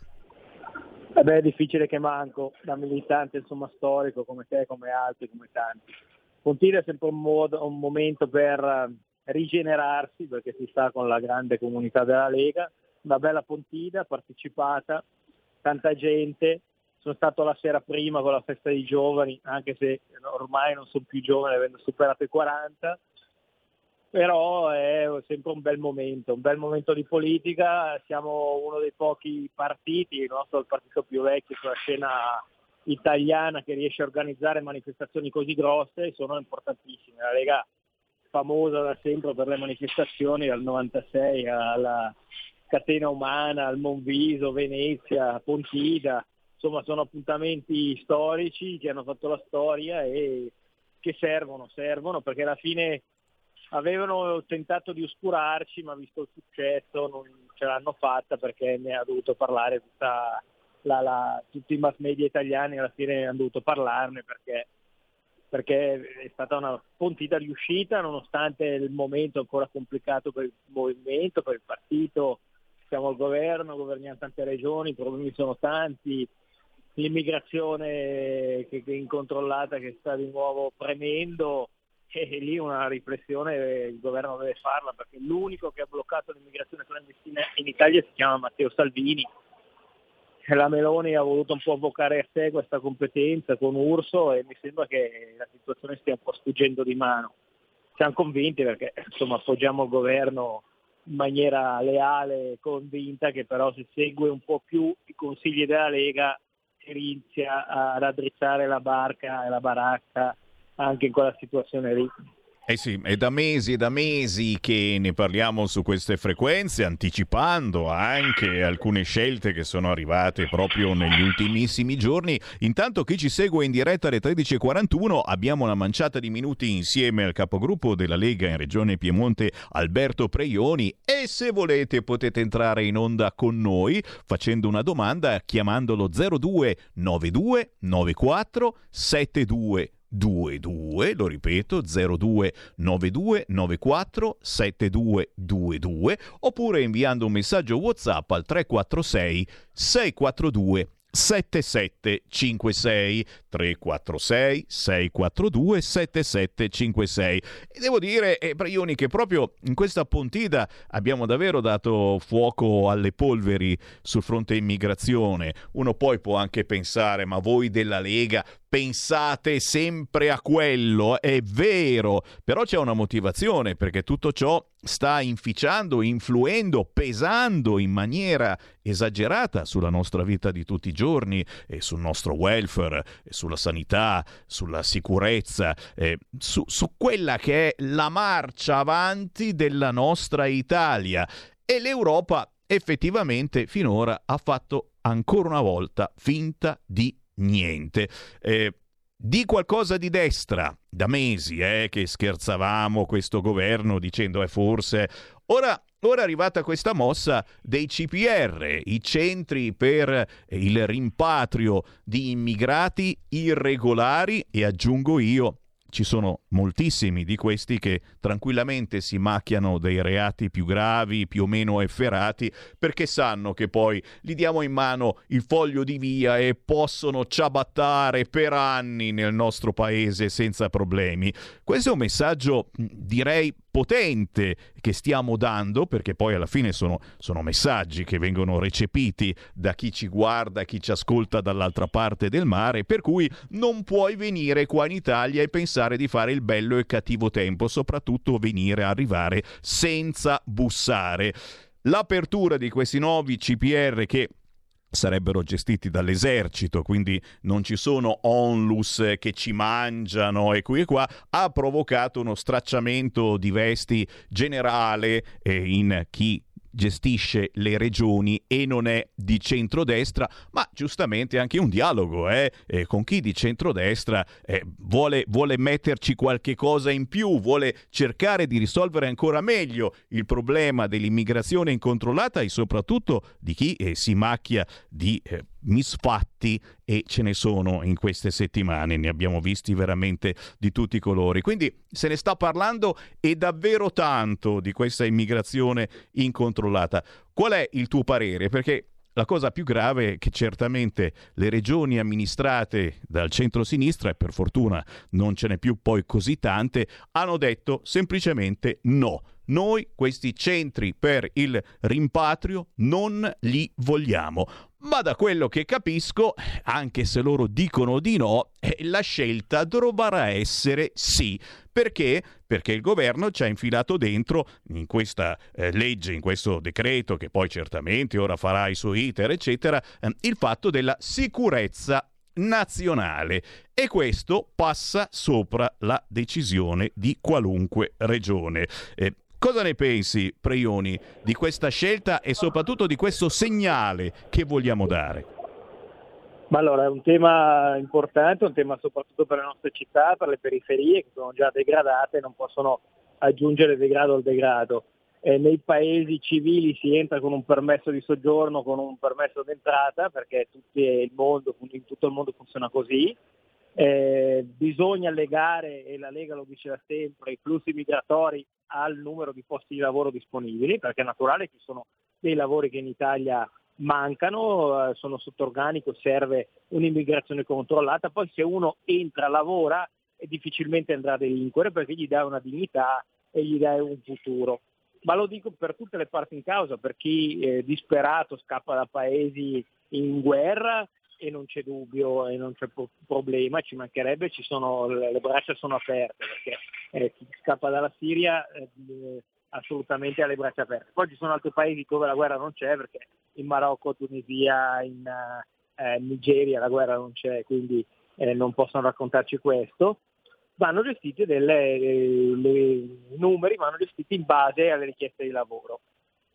Eh è difficile che manco, da militante insomma storico come te, come altri, come tanti. Pontida è sempre un, modo, un momento per eh, rigenerarsi perché si sta con la grande comunità della Lega, una bella Pontida partecipata, tanta gente, sono stato la sera prima con la festa dei giovani, anche se ormai non sono più giovane avendo superato i 40, però è sempre un bel momento, un bel momento di politica, siamo uno dei pochi partiti, il nostro è il partito più vecchio sulla scena italiana che riesce a organizzare manifestazioni così grosse, sono importantissime. La Lega famosa da sempre per le manifestazioni dal 96 alla Catena Umana, al Monviso, Venezia, Pontida, insomma sono appuntamenti storici che hanno fatto la storia e che servono, servono perché alla fine avevano tentato di oscurarci ma visto il successo non ce l'hanno fatta perché ne ha dovuto parlare tutta la, la, tutti i mass media italiani alla fine hanno dovuto parlarne perché, perché è stata una pontita riuscita nonostante il momento ancora complicato per il movimento, per il partito, siamo al governo, governiamo tante regioni, i problemi sono tanti, l'immigrazione che, che è incontrollata che sta di nuovo premendo e lì una riflessione il governo deve farla perché l'unico che ha bloccato l'immigrazione clandestina in Italia si chiama Matteo Salvini la Meloni ha voluto un po' avvocare a sé questa competenza con Urso e mi sembra che la situazione stia un po' sfuggendo di mano. Siamo convinti perché insomma appoggiamo il governo in maniera leale e convinta che però se segue un po' più i consigli della Lega si inizia a raddrizzare la barca e la baracca anche in quella situazione lì. Eh sì, è da mesi e da mesi che ne parliamo su queste frequenze, anticipando anche alcune scelte che sono arrivate proprio negli ultimissimi giorni. Intanto chi ci segue in diretta alle 13.41 abbiamo una manciata di minuti insieme al capogruppo della Lega in Regione Piemonte Alberto Preioni e se volete potete entrare in onda con noi facendo una domanda chiamandolo 02 92 94 72 22, lo ripeto 02 92 94 7222 oppure inviando un messaggio WhatsApp al 346 642 7756 346 642 7756 e devo dire eh, Braioni che proprio in questa pontida abbiamo davvero dato fuoco alle polveri sul fronte immigrazione. Uno poi può anche pensare ma voi della Lega pensate sempre a quello, è vero, però c'è una motivazione perché tutto ciò sta inficiando, influendo, pesando in maniera esagerata sulla nostra vita di tutti i giorni e sul nostro welfare, sulla sanità, sulla sicurezza, su, su quella che è la marcia avanti della nostra Italia. E l'Europa effettivamente finora ha fatto ancora una volta finta di niente. Eh, di qualcosa di destra, da mesi eh, che scherzavamo questo governo dicendo è eh, forse... Ora, ora è arrivata questa mossa dei CPR, i centri per il rimpatrio di immigrati irregolari e aggiungo io ci sono moltissimi di questi che tranquillamente si macchiano dei reati più gravi, più o meno efferati, perché sanno che poi gli diamo in mano il foglio di via e possono ciabattare per anni nel nostro paese senza problemi. Questo è un messaggio, direi, potente che stiamo dando, perché poi alla fine sono, sono, messaggi che vengono recepiti da chi ci guarda, chi ci ascolta dall'altra parte del mare, per cui non puoi venire qua in Italia e pensare di fare il bello e cattivo tempo, soprattutto venire a arrivare senza bussare. L'apertura di questi nuovi CPR che sarebbero gestiti dall'esercito, quindi non ci sono onlus che ci mangiano e qui e qua, ha provocato uno stracciamento di vesti generale eh, in chi gestisce le regioni e non è di centrodestra, ma giustamente anche un dialogo eh, eh, con chi di centrodestra eh, vuole, vuole metterci qualche cosa in più, vuole cercare di risolvere ancora meglio il problema dell'immigrazione incontrollata e soprattutto di chi eh, si macchia di eh, misfatti e ce ne sono in queste settimane, ne abbiamo visti veramente di tutti i colori. Quindi se ne sta parlando e davvero tanto di questa immigrazione incontrollata. Qual è il tuo parere? Perché la cosa più grave è che certamente le regioni amministrate dal centro-sinistra, e per fortuna non ce n'è più poi così tante, hanno detto semplicemente no. Noi questi centri per il rimpatrio non li vogliamo ma da quello che capisco, anche se loro dicono di no, eh, la scelta dovrà essere sì. Perché? Perché il governo ci ha infilato dentro in questa eh, legge, in questo decreto, che poi certamente ora farà i suoi iter, eccetera, eh, il fatto della sicurezza nazionale e questo passa sopra la decisione di qualunque regione. Eh, Cosa ne pensi, Preioni, di questa scelta e soprattutto di questo segnale che vogliamo dare? Ma allora è un tema importante, un tema soprattutto per le nostre città, per le periferie che sono già degradate e non possono aggiungere degrado al degrado. Eh, nei paesi civili si entra con un permesso di soggiorno, con un permesso d'entrata, perché mondo, in tutto il mondo funziona così, eh, bisogna legare, e la Lega lo diceva sempre, i flussi migratori al numero di posti di lavoro disponibili, perché è naturale che ci sono dei lavori che in Italia mancano, eh, sono sotto organico, serve un'immigrazione controllata, poi se uno entra, lavora, difficilmente andrà a delinquere perché gli dà una dignità e gli dà un futuro. Ma lo dico per tutte le parti in causa, per chi eh, disperato scappa da paesi in guerra, e non c'è dubbio e non c'è problema, ci mancherebbe, ci sono, le braccia sono aperte perché eh, chi scappa dalla Siria eh, assolutamente ha le braccia aperte. Poi ci sono altri paesi dove la guerra non c'è perché in Marocco, Tunisia, in eh, Nigeria la guerra non c'è, quindi eh, non possono raccontarci questo. Vanno gestiti delle, i numeri vanno gestiti in base alle richieste di lavoro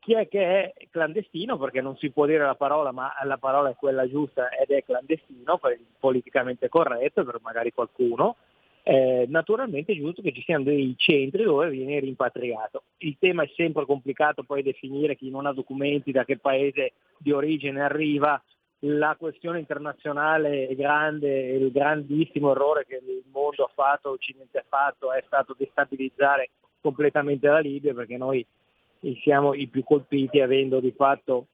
chi è che è clandestino, perché non si può dire la parola, ma la parola è quella giusta ed è clandestino, politicamente corretto per magari qualcuno, eh, naturalmente è giusto che ci siano dei centri dove viene rimpatriato. Il tema è sempre complicato poi definire chi non ha documenti, da che paese di origine arriva, la questione internazionale è grande, il grandissimo errore che il mondo ha fatto, l'Occidente ha fatto, è stato destabilizzare completamente la Libia perché noi siamo i più colpiti avendo di fatto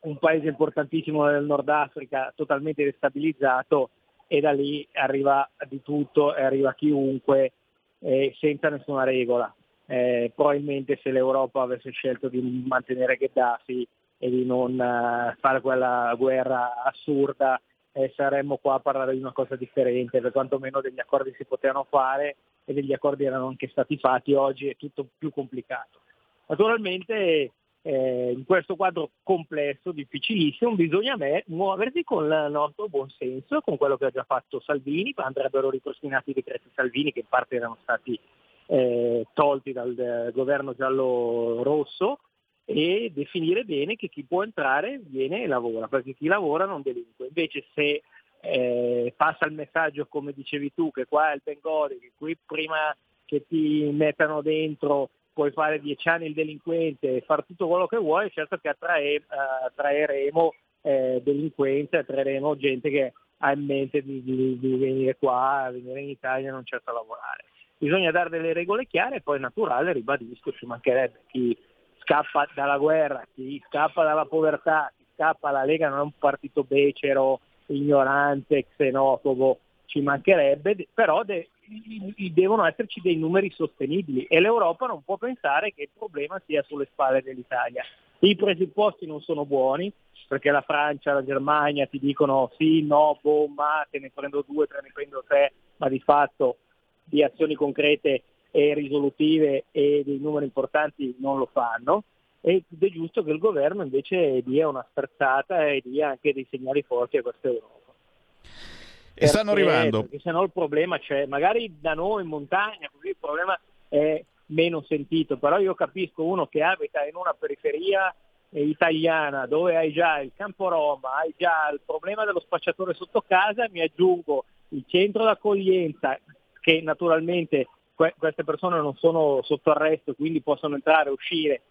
un paese importantissimo del Nord Africa totalmente destabilizzato e da lì arriva di tutto e arriva chiunque eh, senza nessuna regola. Eh, probabilmente se l'Europa avesse scelto di mantenere Gheddafi e di non uh, fare quella guerra assurda eh, saremmo qua a parlare di una cosa differente, per quantomeno degli accordi si potevano fare e degli accordi erano anche stati fatti, oggi è tutto più complicato. Naturalmente eh, in questo quadro complesso, difficilissimo, bisogna me muoversi con il nostro buon senso, con quello che ha già fatto Salvini, andrebbero ripristinati i decreti Salvini che in parte erano stati eh, tolti dal eh, governo giallo-rosso e definire bene che chi può entrare viene e lavora, perché chi lavora non delinque. Invece se eh, passa il messaggio, come dicevi tu, che qua è il Bengodi, che qui prima che ti mettano dentro puoi fare dieci anni il delinquente e fare tutto quello che vuoi, certo che attrae, attraeremo eh, delinquenze, attraeremo gente che ha in mente di, di, di venire qua, venire in Italia e non certo a lavorare. Bisogna dare delle regole chiare e poi naturale, ribadisco, ci mancherebbe chi scappa dalla guerra, chi scappa dalla povertà, chi scappa alla Lega non è un partito becero, ignorante, xenofobo, ci mancherebbe, però de- devono esserci dei numeri sostenibili e l'Europa non può pensare che il problema sia sulle spalle dell'Italia. I presupposti non sono buoni perché la Francia, la Germania ti dicono sì, no, ma te ne prendo due, te ne prendo tre, ma di fatto di azioni concrete e risolutive e dei numeri importanti non lo fanno ed è giusto che il governo invece dia una sterzata e dia anche dei segnali forti a questa Europa. E stanno arrivando. Perché se no il problema c'è, magari da noi in montagna, così il problema è meno sentito, però io capisco uno che abita in una periferia eh, italiana dove hai già il campo Roma, hai già il problema dello spacciatore sotto casa, mi aggiungo il centro d'accoglienza che naturalmente que- queste persone non sono sotto arresto, quindi possono entrare e uscire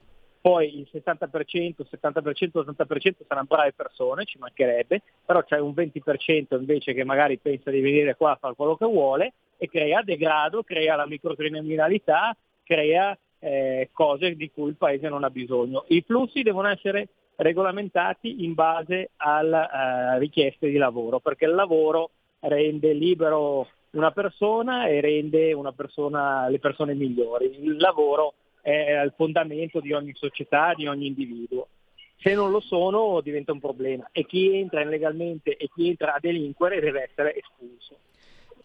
poi il 60%, 70%, 80% saranno brave persone, ci mancherebbe, però c'è un 20% invece che magari pensa di venire qua a fare quello che vuole e crea degrado, crea la microcriminalità, crea eh, cose di cui il Paese non ha bisogno. I flussi devono essere regolamentati in base alle uh, richieste di lavoro, perché il lavoro rende libero una persona e rende una persona, le persone migliori. Il lavoro è al fondamento di ogni società, di ogni individuo. Se non lo sono diventa un problema e chi entra illegalmente e chi entra a delinquere deve essere espulso.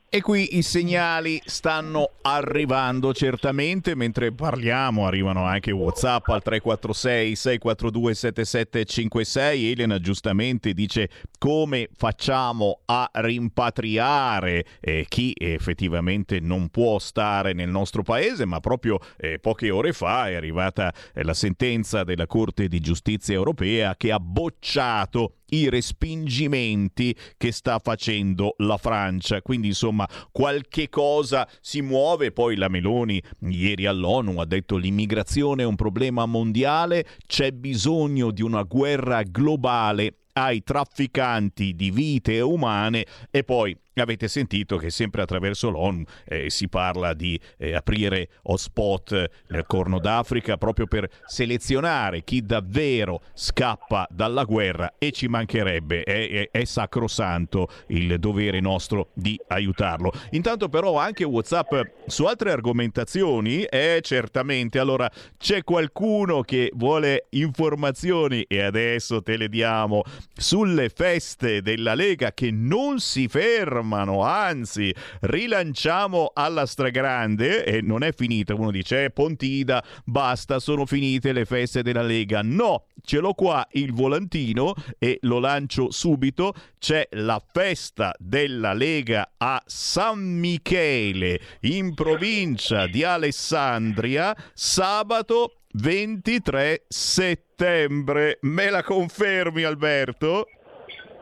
E qui i segnali stanno arrivando certamente, mentre parliamo arrivano anche Whatsapp al 346 642 7756. Elena giustamente dice come facciamo a rimpatriare eh, chi effettivamente non può stare nel nostro paese, ma proprio eh, poche ore fa è arrivata eh, la sentenza della Corte di Giustizia europea che ha bocciato i respingimenti che sta facendo la Francia. Quindi insomma qualche cosa si muove. Poi la Meloni ieri all'ONU ha detto l'immigrazione è un problema mondiale, c'è bisogno di una guerra globale ai trafficanti di vite umane e poi Avete sentito che sempre attraverso l'ONU eh, si parla di eh, aprire hotspot nel Corno d'Africa proprio per selezionare chi davvero scappa dalla guerra e ci mancherebbe, è, è, è sacrosanto il dovere nostro di aiutarlo. Intanto però anche Whatsapp su altre argomentazioni è certamente, allora c'è qualcuno che vuole informazioni? E adesso te le diamo. Sulle feste della Lega che non si ferma fermano, anzi rilanciamo alla stragrande e non è finita, uno dice eh, Pontida, basta, sono finite le feste della Lega. No, ce l'ho qua il volantino e lo lancio subito, c'è la festa della Lega a San Michele in provincia di Alessandria sabato 23 settembre. Me la confermi Alberto?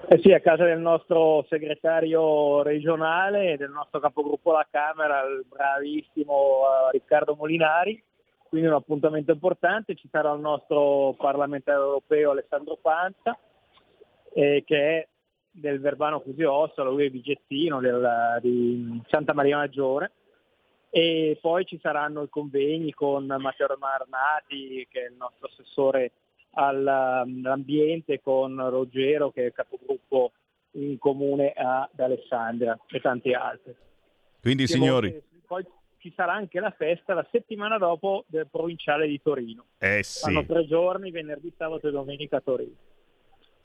Eh sì, a casa del nostro segretario regionale e del nostro capogruppo alla Camera, il bravissimo uh, Riccardo Molinari, quindi un appuntamento importante, ci sarà il nostro parlamentare europeo Alessandro Panza, eh, che è del Verbano Cusio lui è bigettino del, di Santa Maria Maggiore, e poi ci saranno i convegni con Matteo Marnati, che è il nostro assessore all'ambiente con Ruggero che è capogruppo in comune ad Alessandria e tanti altri. Quindi signori... Poi ci sarà anche la festa la settimana dopo del provinciale di Torino. Eh sì. Hanno tre giorni, venerdì, sabato e domenica a Torino.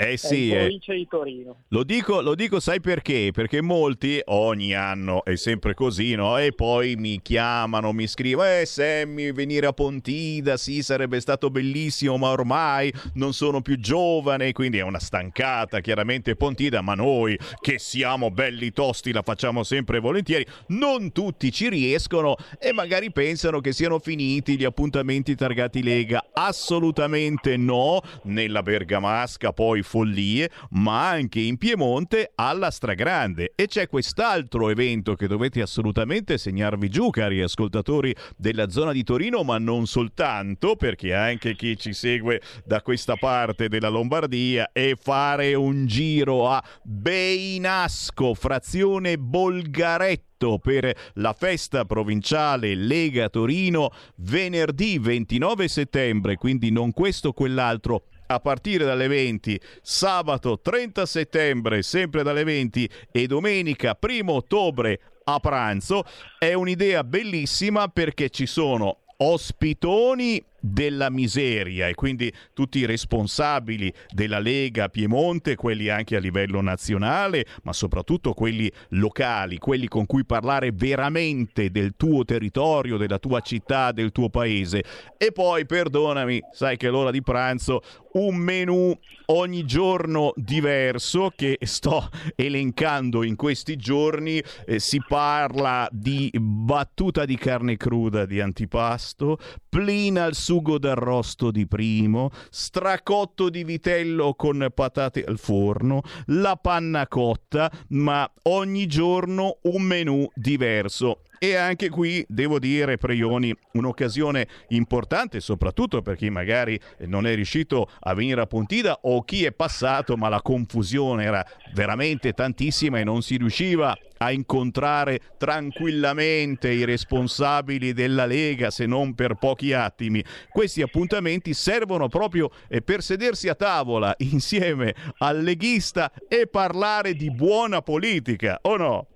Eh sì, eh. provincia di Torino. Lo dico, lo dico, sai perché? Perché molti ogni anno è sempre così, no? E poi mi chiamano, mi scrivono, eh Sammy, venire a Pontida, sì, sarebbe stato bellissimo, ma ormai non sono più giovane, quindi è una stancata, chiaramente Pontida, ma noi che siamo belli tosti la facciamo sempre e volentieri, non tutti ci riescono e magari pensano che siano finiti gli appuntamenti targati Lega. Assolutamente no, nella Bergamasca poi follie, ma anche in Piemonte alla stragrande. E c'è quest'altro evento che dovete assolutamente segnarvi giù, cari ascoltatori della zona di Torino, ma non soltanto, perché anche chi ci segue da questa parte della Lombardia, è fare un giro a Beinasco, frazione Bolgaretto per la festa provinciale Lega Torino venerdì 29 settembre, quindi non questo quell'altro a partire dalle 20, sabato 30 settembre sempre dalle 20 e domenica 1 ottobre a pranzo. È un'idea bellissima perché ci sono ospitoni della miseria e quindi tutti i responsabili della Lega Piemonte, quelli anche a livello nazionale, ma soprattutto quelli locali, quelli con cui parlare veramente del tuo territorio, della tua città, del tuo paese. E poi, perdonami, sai che l'ora di pranzo, un menù ogni giorno diverso che sto elencando in questi giorni. Eh, si parla di battuta di carne cruda di antipasto, plina al sugo d'arrosto di primo, stracotto di vitello con patate al forno, la panna cotta, ma ogni giorno un menù diverso. E anche qui devo dire, Preioni, un'occasione importante, soprattutto per chi magari non è riuscito a venire a Pontida o chi è passato, ma la confusione era veramente tantissima e non si riusciva a incontrare tranquillamente i responsabili della Lega se non per pochi attimi. Questi appuntamenti servono proprio eh, per sedersi a tavola insieme al leghista e parlare di buona politica, o no?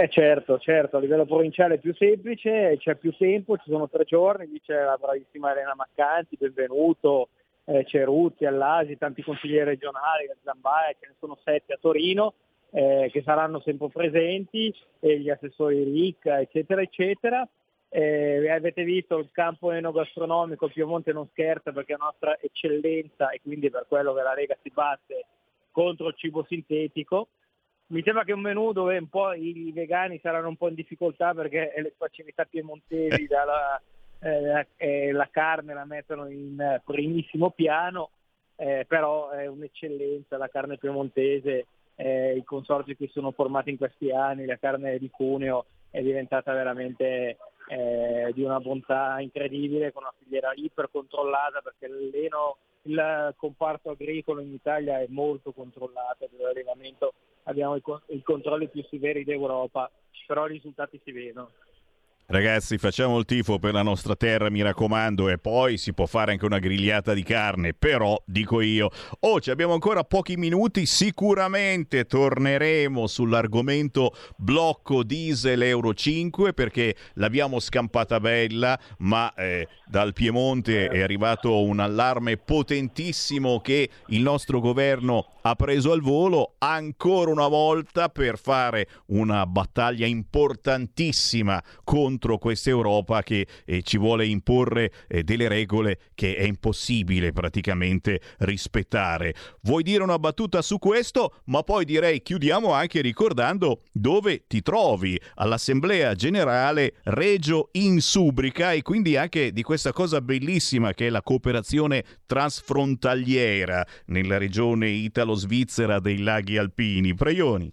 Eh certo, certo, a livello provinciale è più semplice, c'è più tempo, ci sono tre giorni, lì c'è la bravissima Elena Maccanti, benvenuto, eh, c'è Rutti, Allasi, tanti consiglieri regionali, Zambaia, ce ne sono sette a Torino, eh, che saranno sempre presenti, e gli assessori Ricca, eccetera, eccetera. Eh, avete visto il campo enogastronomico, Piemonte non scherza perché è nostra eccellenza e quindi per quello che la Lega si batte contro il cibo sintetico. Mi sembra che un menù dove un po' i vegani saranno un po' in difficoltà perché le specialità piemontesi dalla, eh, eh, la carne la mettono in primissimo piano, eh, però è un'eccellenza la carne piemontese, eh, i consorzi che sono formati in questi anni, la carne di Cuneo è diventata veramente eh, di una bontà incredibile con una filiera iper controllata perché l'eno, il comparto agricolo in Italia è molto controllato dell'allevamento abbiamo i, i controlli più severi d'Europa, però i risultati si vedono. Ragazzi, facciamo il tifo per la nostra terra, mi raccomando, e poi si può fare anche una grigliata di carne, però dico io, oh, ci abbiamo ancora pochi minuti, sicuramente torneremo sull'argomento blocco diesel Euro 5 perché l'abbiamo scampata bella, ma eh, dal Piemonte è arrivato un allarme potentissimo che il nostro governo ha preso al volo ancora una volta per fare una battaglia importantissima contro questa Europa che eh, ci vuole imporre eh, delle regole che è impossibile praticamente rispettare. Vuoi dire una battuta su questo? Ma poi direi chiudiamo anche ricordando dove ti trovi all'Assemblea Generale Regio in Subrica e quindi anche di questa cosa bellissima che è la cooperazione transfrontaliera nella regione italo-svizzera dei laghi alpini. Preioni.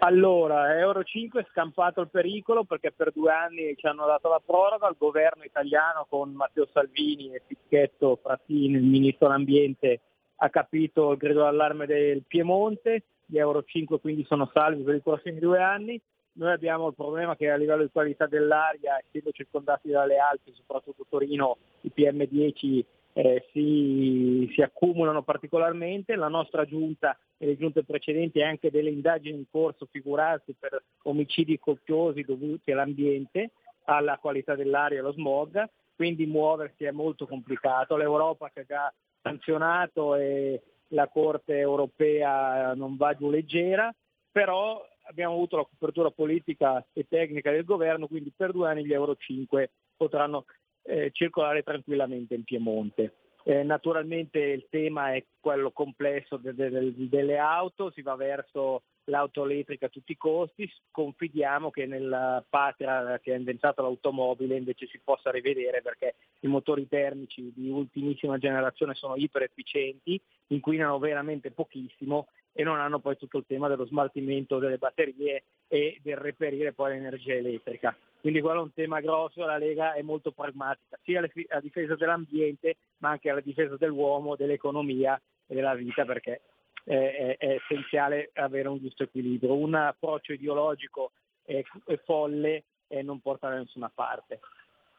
Allora, Euro 5 è scampato il pericolo perché per due anni ci hanno dato la proroga, il governo italiano con Matteo Salvini e Picchetto Frattini, il ministro dell'ambiente, ha capito il grido d'allarme del Piemonte, gli Euro 5 quindi sono salvi per i prossimi due anni. Noi abbiamo il problema che a livello di qualità dell'aria, essendo circondati dalle Alpi, soprattutto Torino, i PM10 eh, si, si, accumulano particolarmente. La nostra giunta e le giunte precedenti ha anche delle indagini in corso, figurarsi, per omicidi colpiosi dovuti all'ambiente, alla qualità dell'aria e allo smog. quindi muoversi è molto complicato. L'Europa che ha già sanzionato e la Corte europea non va giù leggera, però abbiamo avuto la copertura politica e tecnica del governo, quindi per due anni gli Euro 5 potranno eh, circolare tranquillamente in Piemonte. Eh, naturalmente il tema è quello complesso de- de- de- delle auto, si va verso l'auto elettrica a tutti i costi, confidiamo che nella patria che ha inventato l'automobile invece si possa rivedere perché i motori termici di ultimissima generazione sono iper efficienti, inquinano veramente pochissimo e non hanno poi tutto il tema dello smaltimento delle batterie e del reperire poi l'energia elettrica. Quindi quello è un tema grosso, la Lega è molto pragmatica, sia a difesa dell'ambiente ma anche alla difesa dell'uomo, dell'economia e della vita perché è, è essenziale avere un giusto equilibrio. Un approccio ideologico è, è folle e non porta da nessuna parte.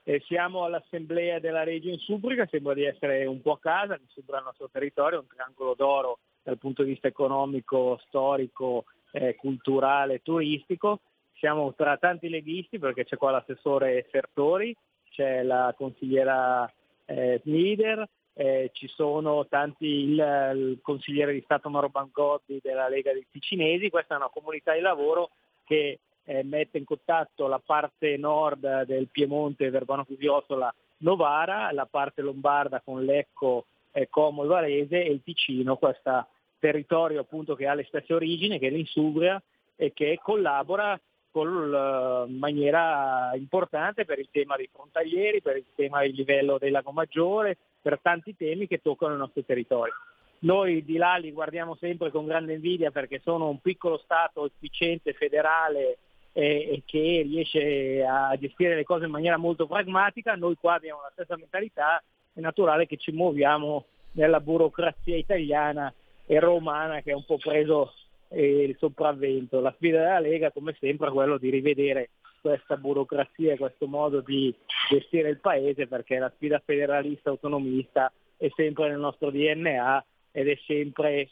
Eh, siamo all'assemblea della Reggio in Subrica, sembra di essere un po' a casa, mi sembra il nostro territorio, un triangolo d'oro dal punto di vista economico, storico, eh, culturale, turistico. Siamo tra tanti leghisti perché c'è qua l'assessore Sertori, c'è la consigliera eh, Snider, eh, ci sono tanti, il, il, consigliere di Stato Mauro Bangobbi della Lega dei Ticinesi, questa è una comunità di lavoro che eh, mette in contatto la parte nord del Piemonte, Verbano Cusiosola, Novara, la parte lombarda con Lecco, eh, Como e Varese e il Ticino, questo territorio appunto che ha le stesse origini, che è l'Insubria e che collabora in maniera importante per il tema dei frontalieri, per il tema del livello del Lago Maggiore, per tanti temi che toccano il nostro territorio. Noi di là li guardiamo sempre con grande invidia perché sono un piccolo Stato efficiente, federale e, e che riesce a gestire le cose in maniera molto pragmatica, noi qua abbiamo la stessa mentalità, è naturale che ci muoviamo nella burocrazia italiana e romana che è un po' preso eh, il sopravvento. La sfida della Lega, come sempre, è quello di rivedere questa burocrazia questo modo di gestire il paese perché la sfida federalista autonomista è sempre nel nostro DNA ed è sempre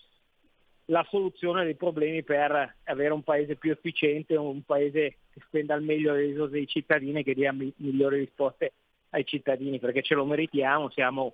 la soluzione dei problemi per avere un paese più efficiente, un paese che spenda al meglio le risorse dei cittadini e che dia migliori risposte ai cittadini, perché ce lo meritiamo, siamo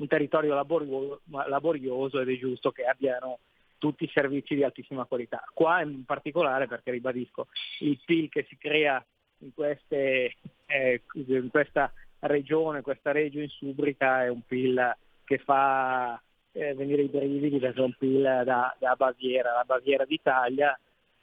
un territorio laborioso, laborioso ed è giusto che abbiano tutti i servizi di altissima qualità. Qua in particolare perché ribadisco il PIL che si crea in, queste, eh, in questa regione, questa regione in Subrica è un PIL che fa eh, venire i brividi perché è un PIL da, da Baviera, la Baviera d'Italia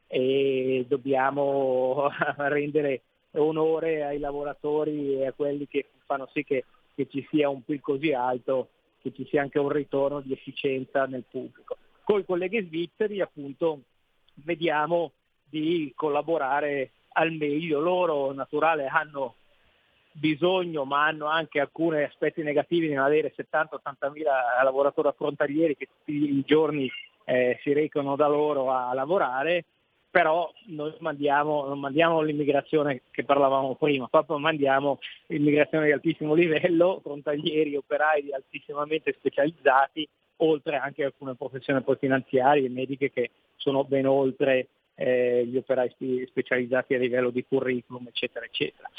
e dobbiamo rendere onore ai lavoratori e a quelli che fanno sì che, che ci sia un PIL così alto, che ci sia anche un ritorno di efficienza nel pubblico con i colleghi svizzeri appunto vediamo di collaborare al meglio. Loro naturale hanno bisogno, ma hanno anche alcuni aspetti negativi nell'avere 70-80 mila lavoratori frontalieri che tutti i giorni eh, si recano da loro a lavorare, però noi mandiamo, non mandiamo l'immigrazione che parlavamo prima, proprio mandiamo l'immigrazione di altissimo livello, frontalieri, operai altissimamente specializzati oltre anche alcune professioni poi finanziarie e mediche che sono ben oltre eh, gli operai specializzati a livello di curriculum, eccetera, eccetera.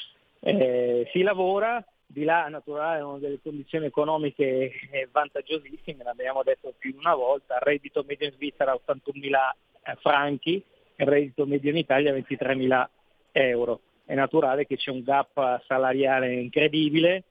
Eh, si lavora, di là naturale hanno delle condizioni economiche eh, vantaggiosissime, l'abbiamo detto più di una volta, il reddito medio in Svizzera 81.000 eh, franchi, il reddito medio in Italia 23.000 euro. È naturale che c'è un gap salariale incredibile,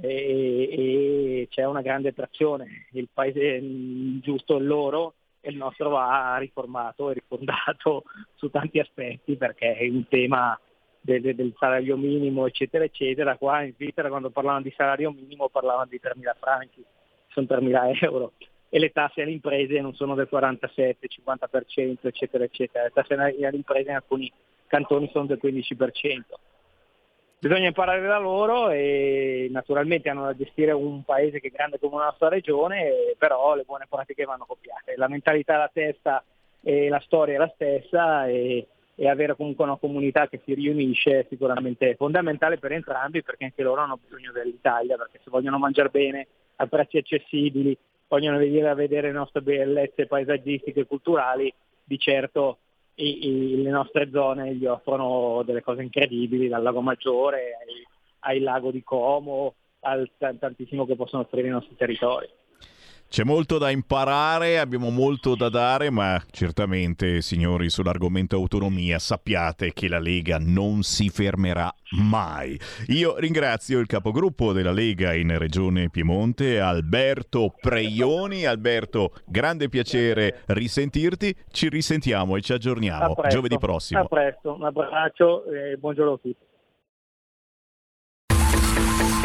e, e c'è una grande attrazione. Il paese mm, giusto è loro e il nostro va riformato e rifondato su tanti aspetti perché è un tema del, del, salario minimo eccetera eccetera. Qua in Svizzera quando parlavano di salario minimo parlavano di 3.000 franchi, sono 3.000 euro e le tasse alle imprese non sono del 47, 50% eccetera eccetera. Le tasse alle imprese in alcuni cantoni sono del 15% bisogna imparare da loro e naturalmente hanno da gestire un paese che è grande come la nostra regione, però le buone pratiche vanno copiate. La mentalità è la stessa e la storia è la stessa e, e avere comunque una comunità che si riunisce è sicuramente fondamentale per entrambi perché anche loro hanno bisogno dell'Italia, perché se vogliono mangiare bene a prezzi accessibili, vogliono venire a vedere le nostre bellezze paesaggistiche e culturali, di certo i, i, le nostre zone gli offrono delle cose incredibili, dal Lago Maggiore ai, al lago di Como, al tantissimo che possono offrire i nostri territori. C'è molto da imparare, abbiamo molto da dare, ma certamente, signori, sull'argomento autonomia sappiate che la Lega non si fermerà mai. Io ringrazio il capogruppo della Lega in Regione Piemonte, Alberto Preioni. Alberto, grande piacere risentirti. Ci risentiamo e ci aggiorniamo giovedì prossimo. A presto, un abbraccio e buongiorno a tutti.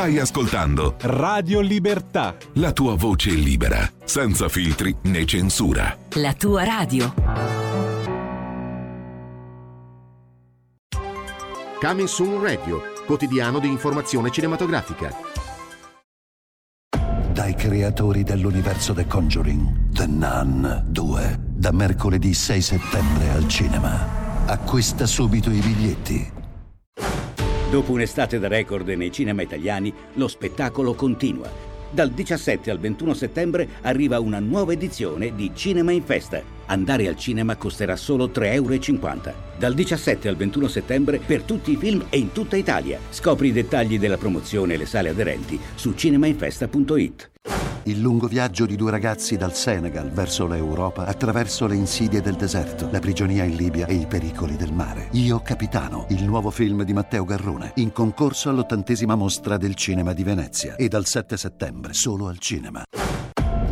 Stai ascoltando Radio Libertà. la tua voce libera, senza filtri né censura. La tua radio. Coming Soon Radio, quotidiano di informazione cinematografica. Dai creatori dell'universo The Conjuring, The Nun 2, da mercoledì 6 settembre al cinema. Acquista subito i biglietti. Dopo un'estate da record nei cinema italiani, lo spettacolo continua. Dal 17 al 21 settembre arriva una nuova edizione di Cinema in Festa. Andare al cinema costerà solo 3,50 euro. Dal 17 al 21 settembre per tutti i film e in tutta Italia. Scopri i dettagli della promozione e le sale aderenti su cinemainfesta.it. Il lungo viaggio di due ragazzi dal Senegal verso l'Europa attraverso le insidie del deserto, la prigionia in Libia e i pericoli del mare. Io Capitano, il nuovo film di Matteo Garrone, in concorso all'ottantesima mostra del cinema di Venezia e dal 7 settembre solo al cinema.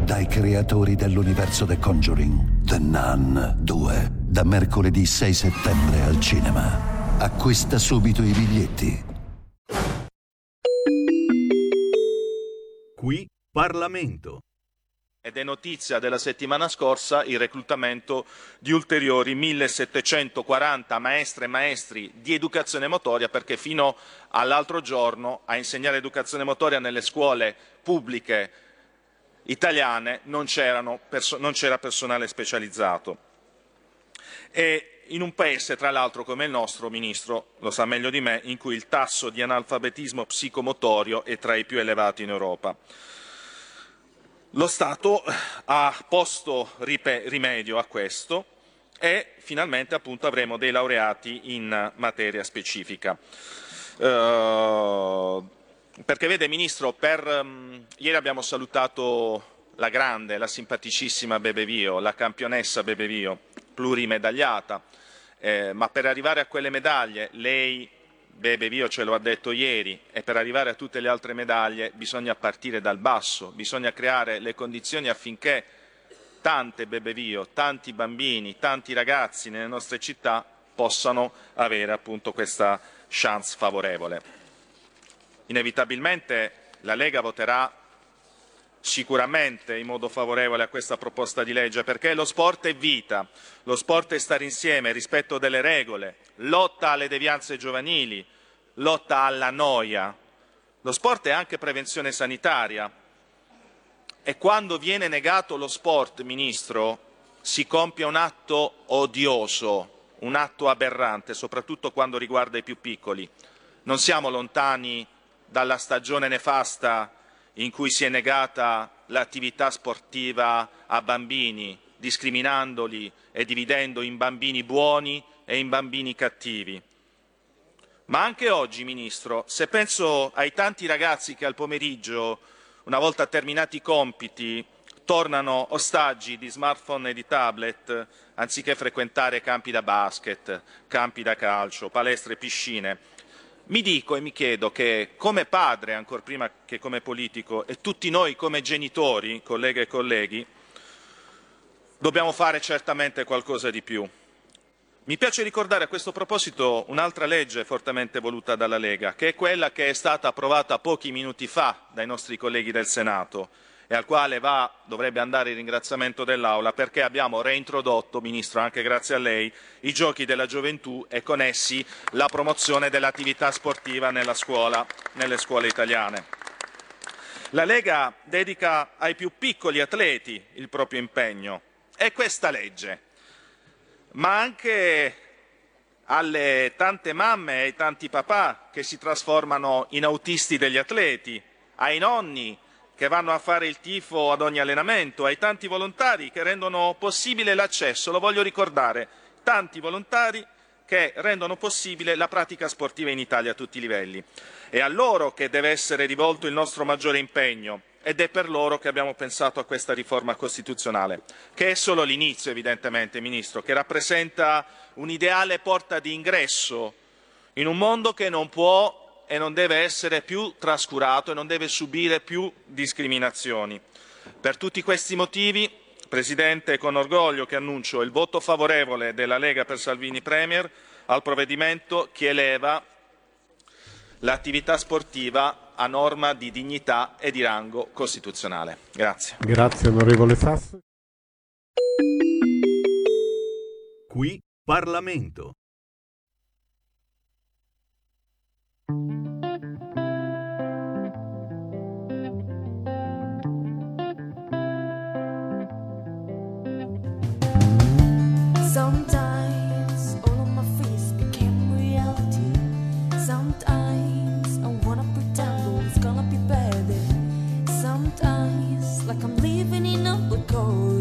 Dai creatori dell'universo The Conjuring, The Nun 2, da mercoledì 6 settembre al cinema. Acquista subito i biglietti. Qui Parlamento. Ed è notizia della settimana scorsa il reclutamento di ulteriori 1740 maestre e maestri di educazione motoria perché fino all'altro giorno a insegnare educazione motoria nelle scuole pubbliche italiane non, perso- non c'era personale specializzato. E in un paese, tra l'altro, come il nostro, Ministro, lo sa meglio di me, in cui il tasso di analfabetismo psicomotorio è tra i più elevati in Europa. Lo Stato ha posto rimedio a questo e finalmente appunto, avremo dei laureati in materia specifica. Uh, perché vede Ministro, per, um, ieri abbiamo salutato la grande, la simpaticissima Bebe Vio, la campionessa Bebe Vio, plurimedagliata, eh, ma per arrivare a quelle medaglie lei Bebe Vio ce lo ha detto ieri e per arrivare a tutte le altre medaglie bisogna partire dal basso, bisogna creare le condizioni affinché tante Bebe Vio, tanti bambini, tanti ragazzi nelle nostre città possano avere appunto questa chance favorevole. Inevitabilmente la Lega voterà sicuramente in modo favorevole a questa proposta di legge perché lo sport è vita, lo sport è stare insieme, rispetto delle regole, lotta alle devianze giovanili, lotta alla noia. Lo sport è anche prevenzione sanitaria e quando viene negato lo sport, Ministro, si compie un atto odioso, un atto aberrante, soprattutto quando riguarda i più piccoli. Non siamo lontani dalla stagione nefasta in cui si è negata l'attività sportiva a bambini, discriminandoli e dividendo in bambini buoni e in bambini cattivi. Ma anche oggi, Ministro, se penso ai tanti ragazzi che al pomeriggio, una volta terminati i compiti, tornano ostaggi di smartphone e di tablet anziché frequentare campi da basket, campi da calcio, palestre e piscine, mi dico e mi chiedo che come padre, ancor prima che come politico, e tutti noi come genitori, colleghe e colleghi, dobbiamo fare certamente qualcosa di più. Mi piace ricordare a questo proposito un'altra legge fortemente voluta dalla Lega, che è quella che è stata approvata pochi minuti fa dai nostri colleghi del Senato e al quale va, dovrebbe andare il ringraziamento dell'Aula perché abbiamo reintrodotto, Ministro, anche grazie a lei, i giochi della gioventù e con essi la promozione dell'attività sportiva scuola, nelle scuole italiane. La Lega dedica ai più piccoli atleti il proprio impegno. È questa legge, ma anche alle tante mamme e ai tanti papà che si trasformano in autisti degli atleti, ai nonni che vanno a fare il tifo ad ogni allenamento, ai tanti volontari che rendono possibile l'accesso, lo voglio ricordare, tanti volontari che rendono possibile la pratica sportiva in Italia a tutti i livelli. È a loro che deve essere rivolto il nostro maggiore impegno ed è per loro che abbiamo pensato a questa riforma costituzionale, che è solo l'inizio evidentemente, Ministro, che rappresenta un'ideale porta di ingresso in un mondo che non può e non deve essere più trascurato e non deve subire più discriminazioni. Per tutti questi motivi, Presidente, è con orgoglio che annuncio il voto favorevole della Lega per Salvini Premier al provvedimento che eleva l'attività sportiva a norma di dignità e di rango costituzionale. Grazie. Grazie onorevole Sasso. Qui Parlamento. In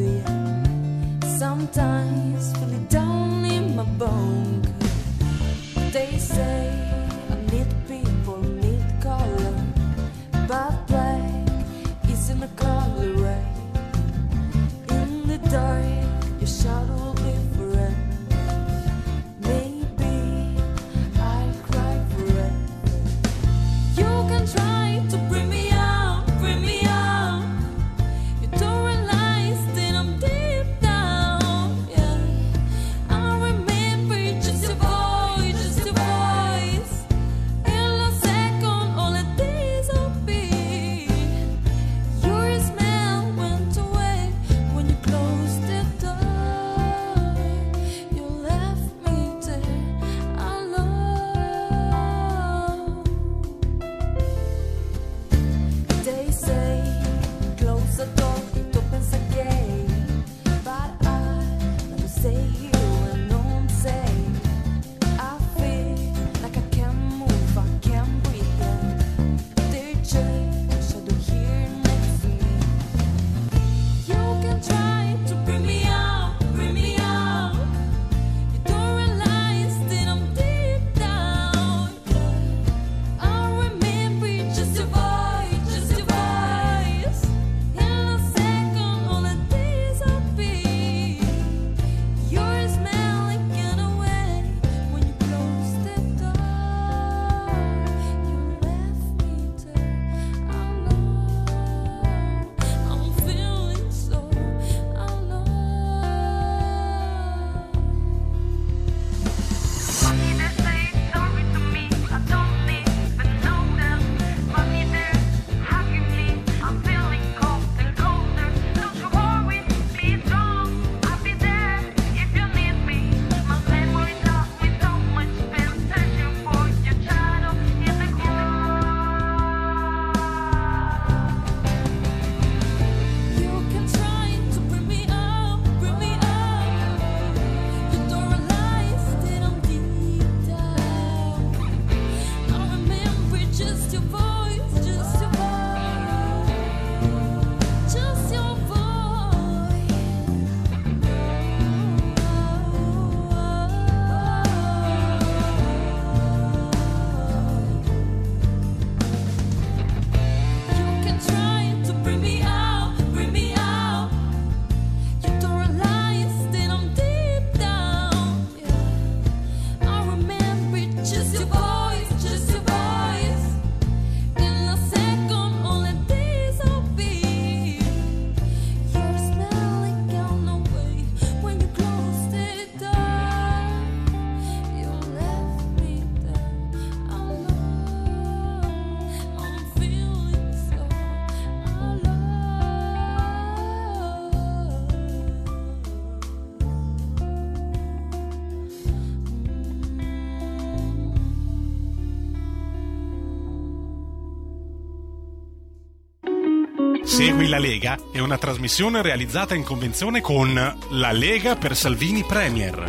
Segui la Lega è una trasmissione realizzata in convenzione con La Lega per Salvini Premier.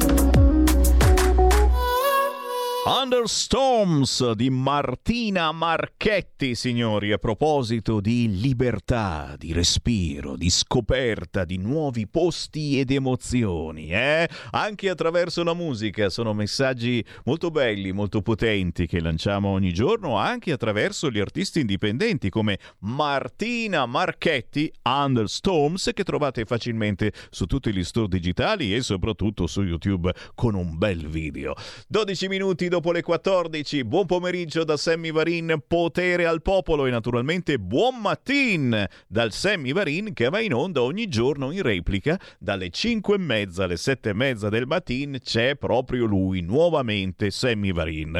Understorms di Martina Marchetti, signori, a proposito di libertà, di respiro, di scoperta, di nuovi posti ed emozioni, eh? Anche attraverso la musica sono messaggi molto belli, molto potenti che lanciamo ogni giorno, anche attraverso gli artisti indipendenti come Martina Marchetti, Understorms, che trovate facilmente su tutti gli store digitali e soprattutto su YouTube con un bel video. 12 minuti dopo le 14. Buon pomeriggio da Sammy Varin, potere al popolo e naturalmente buon mattin dal Sammy Varin che va in onda ogni giorno in replica dalle 5 e mezza alle 7 e mezza del mattino c'è proprio lui, nuovamente Sammy Varin.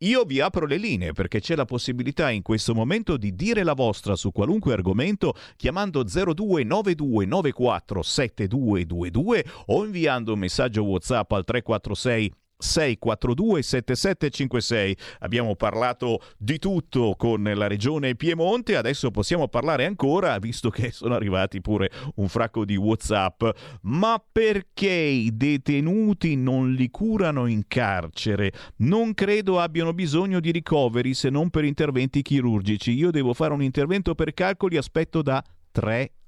Io vi apro le linee perché c'è la possibilità in questo momento di dire la vostra su qualunque argomento chiamando 0292947222 o inviando un messaggio WhatsApp al 346 642 7756. Abbiamo parlato di tutto con la regione Piemonte, adesso possiamo parlare ancora, visto che sono arrivati pure un fracco di WhatsApp. Ma perché i detenuti non li curano in carcere? Non credo abbiano bisogno di ricoveri se non per interventi chirurgici. Io devo fare un intervento per calcoli, aspetto da tre anni.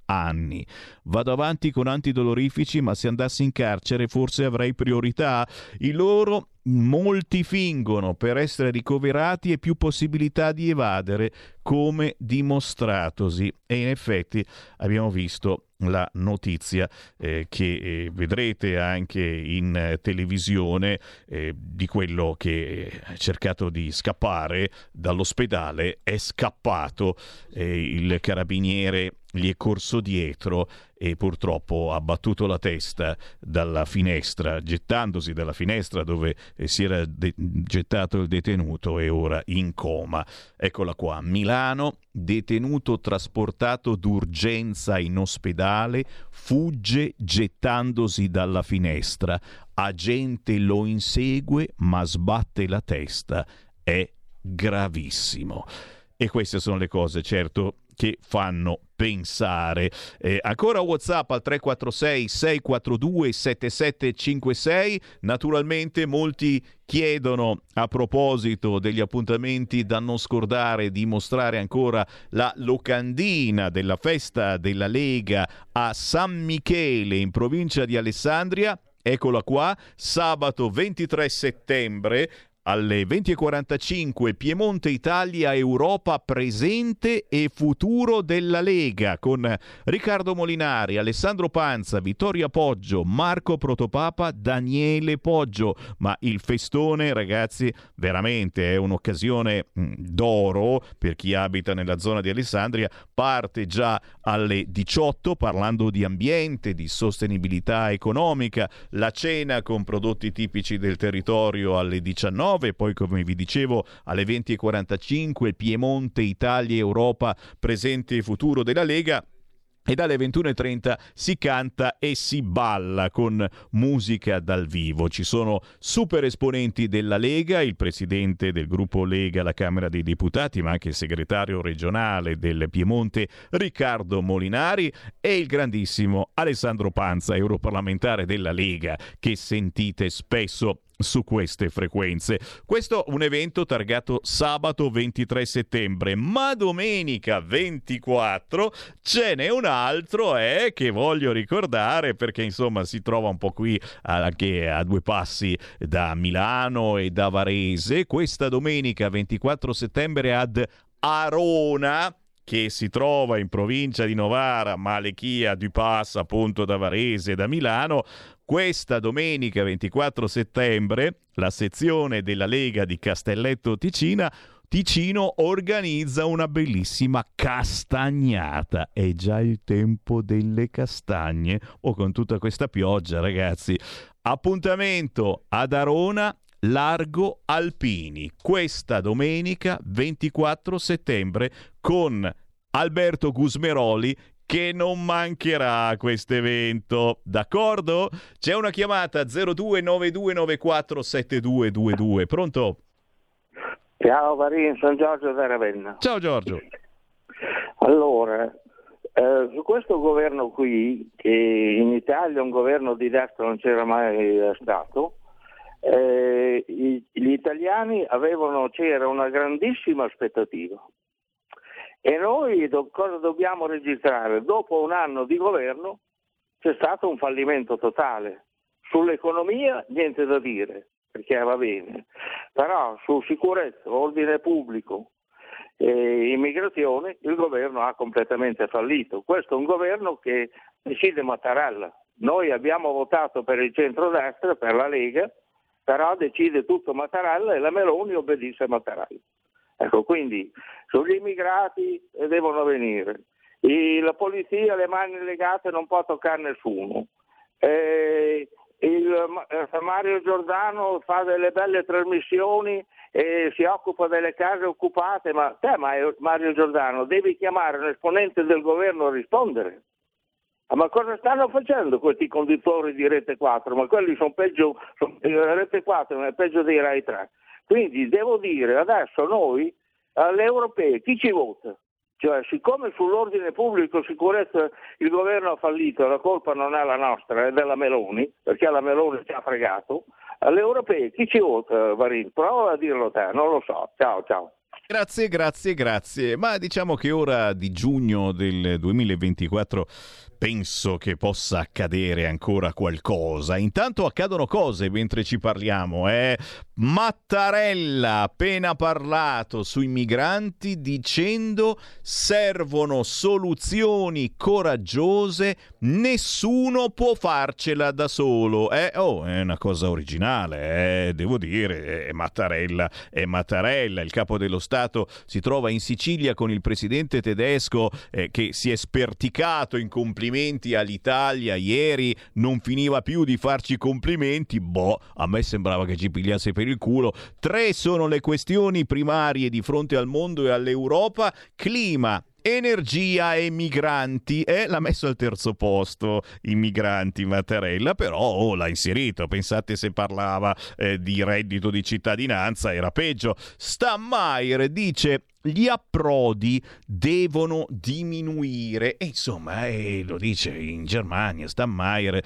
Vado avanti con antidolorifici, ma se andassi in carcere forse avrei priorità. I loro molti fingono per essere ricoverati e più possibilità di evadere, come dimostratosi. E in effetti abbiamo visto la notizia eh, che eh, vedrete anche in eh, televisione eh, di quello che ha cercato di scappare dall'ospedale, è scappato eh, il carabiniere gli è corso dietro e purtroppo ha battuto la testa dalla finestra, gettandosi dalla finestra dove eh, si era de- gettato il detenuto e ora in coma. Eccola qua, Milano, detenuto trasportato d'urgenza in ospedale, fugge gettandosi dalla finestra. Agente lo insegue ma sbatte la testa. È gravissimo. E queste sono le cose, certo, che fanno pensare. Eh, ancora WhatsApp al 346 642 7756. Naturalmente molti chiedono a proposito degli appuntamenti da non scordare di mostrare ancora la locandina della festa della Lega a San Michele in provincia di Alessandria. Eccola qua, sabato 23 settembre alle 20.45 Piemonte Italia Europa presente e futuro della Lega con Riccardo Molinari, Alessandro Panza, Vittorio Poggio, Marco Protopapa, Daniele Poggio. Ma il festone, ragazzi, veramente è un'occasione mm, d'oro per chi abita nella zona di Alessandria. Parte già alle 18 parlando di ambiente, di sostenibilità economica, la cena con prodotti tipici del territorio alle 19 19, poi come vi dicevo alle 20.45 Piemonte, Italia, Europa, presente e futuro della Lega. E dalle 21.30 si canta e si balla con musica dal vivo. Ci sono super esponenti della Lega, il presidente del gruppo Lega alla Camera dei Deputati, ma anche il segretario regionale del Piemonte Riccardo Molinari e il grandissimo Alessandro Panza, europarlamentare della Lega, che sentite spesso su queste frequenze. Questo è un evento targato sabato 23 settembre, ma domenica 24 ce n'è un altro eh, che voglio ricordare perché insomma si trova un po' qui anche a due passi da Milano e da Varese. Questa domenica 24 settembre ad Arona che si trova in provincia di Novara, Malechia, Dupas, appunto da Varese da Milano, questa domenica 24 settembre la sezione della Lega di Castelletto Ticina Ticino organizza una bellissima castagnata. È già il tempo delle castagne o oh, con tutta questa pioggia, ragazzi. Appuntamento ad Arona Largo Alpini questa domenica 24 settembre con Alberto Gusmeroli che non mancherà questo evento. D'accordo? C'è una chiamata 0292947222. Pronto? Ciao Marin, sono Giorgio da Ravenna. Ciao Giorgio. Allora, Eh, su questo governo qui, che in Italia un governo di destra non c'era mai stato, eh, gli italiani avevano, c'era una grandissima aspettativa. E noi do- cosa dobbiamo registrare? Dopo un anno di governo c'è stato un fallimento totale. Sull'economia niente da dire, perché va bene, però su sicurezza, ordine pubblico e immigrazione il governo ha completamente fallito. Questo è un governo che decide Mattarella. Noi abbiamo votato per il centrodestra, per la Lega, però decide tutto Mattarella e la Meloni obbedisce a Mattarella. Ecco, quindi sugli immigrati eh, devono venire. I- la polizia le mani legate non può toccare nessuno. Eh, il, eh, Mario Giordano fa delle belle trasmissioni e si occupa delle case occupate, ma te Ma- Mario Giordano devi chiamare un esponente del governo a rispondere. Ah, ma cosa stanno facendo questi conduttori di Rete 4? Ma quelli sono peggio, sono- eh, Rete 4 è peggio dei Rai 3. Quindi devo dire adesso noi alle europee chi ci vota? Cioè, siccome sull'ordine pubblico sicurezza il governo ha fallito, la colpa non è la nostra, è della Meloni, perché la Meloni ci ha fregato, alle europee chi ci vota, Varin? Prova a dirlo te, non lo so. Ciao, ciao. Grazie, grazie, grazie. Ma diciamo che ora di giugno del 2024 penso che possa accadere ancora qualcosa. Intanto accadono cose mentre ci parliamo. Eh? Mattarella appena parlato sui migranti dicendo servono soluzioni coraggiose, nessuno può farcela da solo. Eh? Oh, è una cosa originale, eh? devo dire. È Mattarella, è Mattarella, il capo dello Stato si trova in Sicilia con il presidente tedesco eh, che si è sperticato in complimenti all'Italia ieri, non finiva più di farci complimenti, boh, a me sembrava che ci pigliasse per il culo. Tre sono le questioni primarie di fronte al mondo e all'Europa, clima, Energia e migranti, eh, l'ha messo al terzo posto i migranti Mattarella, però oh, l'ha inserito. Pensate se parlava eh, di reddito di cittadinanza, era peggio. Stammaier dice gli approdi devono diminuire. E insomma eh, lo dice in Germania Stammaier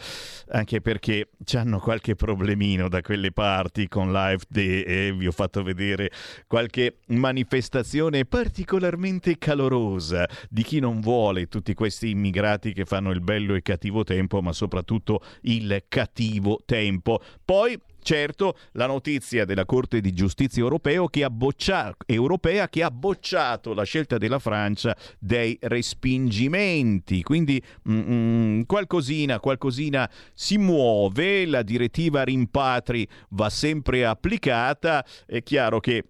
anche perché hanno qualche problemino da quelle parti con l'AfD e vi ho fatto vedere qualche manifestazione particolarmente calorosa di chi non vuole tutti questi immigrati che fanno il bello e cattivo tempo ma soprattutto il cattivo tempo. Poi Certo, la notizia della Corte di Giustizia europeo che boccia- europea che ha bocciato la scelta della Francia dei respingimenti, quindi mm, mm, qualcosina, qualcosina si muove, la direttiva rimpatri va sempre applicata, è chiaro che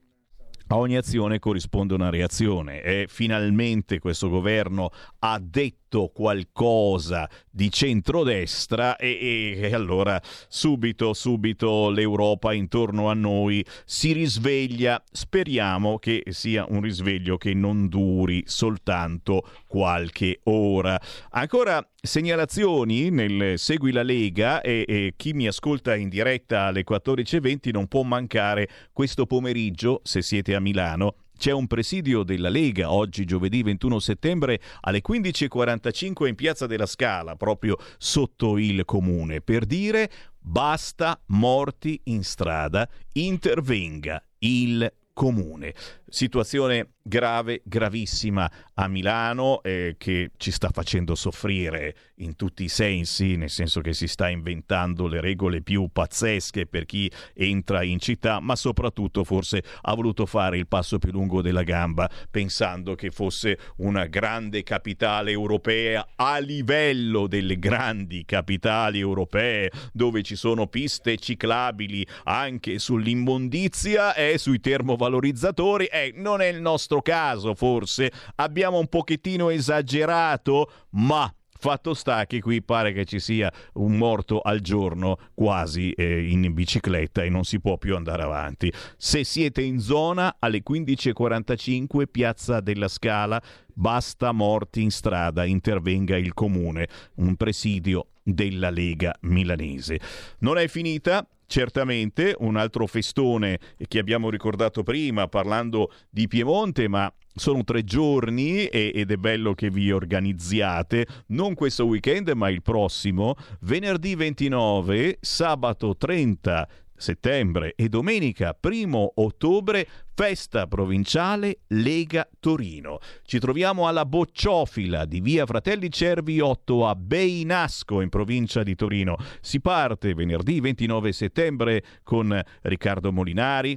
a ogni azione corrisponde una reazione. E finalmente questo governo ha detto qualcosa di centrodestra e, e allora subito, subito l'Europa intorno a noi si risveglia. Speriamo che sia un risveglio che non duri soltanto qualche ora. Ancora segnalazioni nel Segui la Lega e, e chi mi ascolta in diretta alle 14.20 non può mancare questo pomeriggio, se siete a Milano, c'è un presidio della Lega oggi giovedì 21 settembre alle 15.45 in Piazza della Scala, proprio sotto il comune, per dire basta morti in strada, intervenga il comune. Situazione grave, gravissima a Milano eh, che ci sta facendo soffrire in tutti i sensi, nel senso che si sta inventando le regole più pazzesche per chi entra in città, ma soprattutto forse ha voluto fare il passo più lungo della gamba pensando che fosse una grande capitale europea a livello delle grandi capitali europee dove ci sono piste ciclabili anche sull'immondizia e sui termovalorizzatori. Eh, non è il nostro caso, forse abbiamo un pochettino esagerato, ma fatto sta che qui pare che ci sia un morto al giorno quasi eh, in bicicletta e non si può più andare avanti. Se siete in zona alle 15.45 Piazza della Scala, basta morti in strada, intervenga il comune, un presidio della Lega milanese. Non è finita, certamente un altro festone che abbiamo ricordato prima parlando di Piemonte, ma sono tre giorni ed è bello che vi organizziate, non questo weekend ma il prossimo, venerdì 29, sabato 30 settembre e domenica 1 ottobre festa provinciale Lega Torino. Ci troviamo alla Bocciofila di via Fratelli Cervi 8 a Beinasco in provincia di Torino. Si parte venerdì 29 settembre con Riccardo Molinari,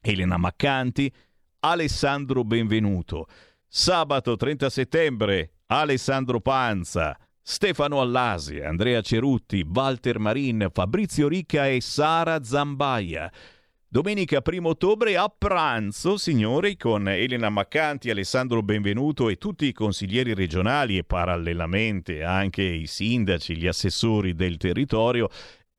Elena Maccanti, Alessandro Benvenuto. Sabato 30 settembre Alessandro Panza, Stefano Allasi, Andrea Cerutti, Walter Marin, Fabrizio Ricca e Sara Zambaia. Domenica 1 ottobre a pranzo, signori, con Elena Maccanti, Alessandro Benvenuto e tutti i consiglieri regionali e parallelamente anche i sindaci, gli assessori del territorio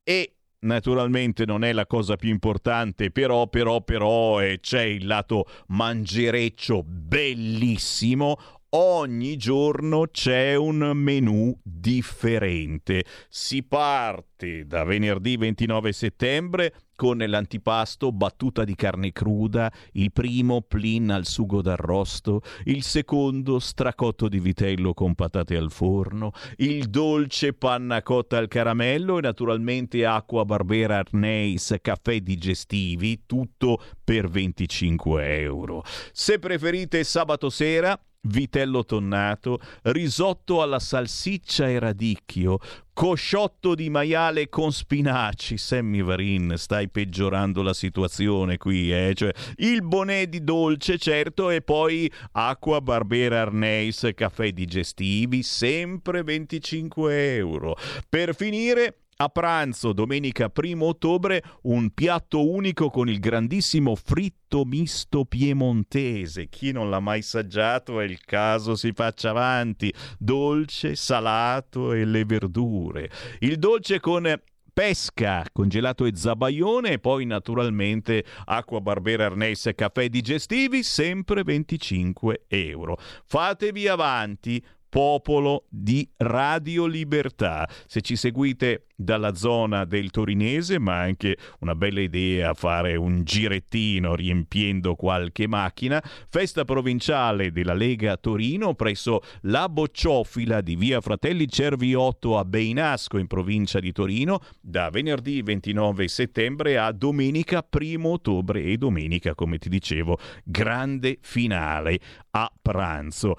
e naturalmente non è la cosa più importante, però, però, però eh, c'è il lato mangereccio bellissimo. Ogni giorno c'è un menù differente. Si parte da venerdì 29 settembre con l'antipasto battuta di carne cruda, il primo plin al sugo d'arrosto, il secondo stracotto di vitello con patate al forno, il dolce panna cotta al caramello e naturalmente acqua barbera Arneis, caffè digestivi, tutto per 25 euro. Se preferite sabato sera vitello tonnato, risotto alla salsiccia e radicchio, cosciotto di maiale con spinaci. Sammy Varin, stai peggiorando la situazione qui, eh? Cioè, il bonè di dolce, certo, e poi acqua Barbera Arneis, caffè digestivi, sempre 25 euro. Per finire, a pranzo, domenica 1 ottobre, un piatto unico con il grandissimo fritto misto piemontese. Chi non l'ha mai assaggiato è il caso si faccia avanti. Dolce, salato e le verdure. Il dolce con pesca, congelato e zabaione e poi naturalmente acqua Barbera Arnese e caffè digestivi, sempre 25 euro. Fatevi avanti, popolo di Radio Libertà. Se ci seguite dalla zona del Torinese, ma anche una bella idea fare un girettino riempiendo qualche macchina, festa provinciale della Lega Torino presso la Bocciofila di via Fratelli Cervi 8 a Beinasco in provincia di Torino da venerdì 29 settembre a domenica 1 ottobre e domenica, come ti dicevo, grande finale a pranzo.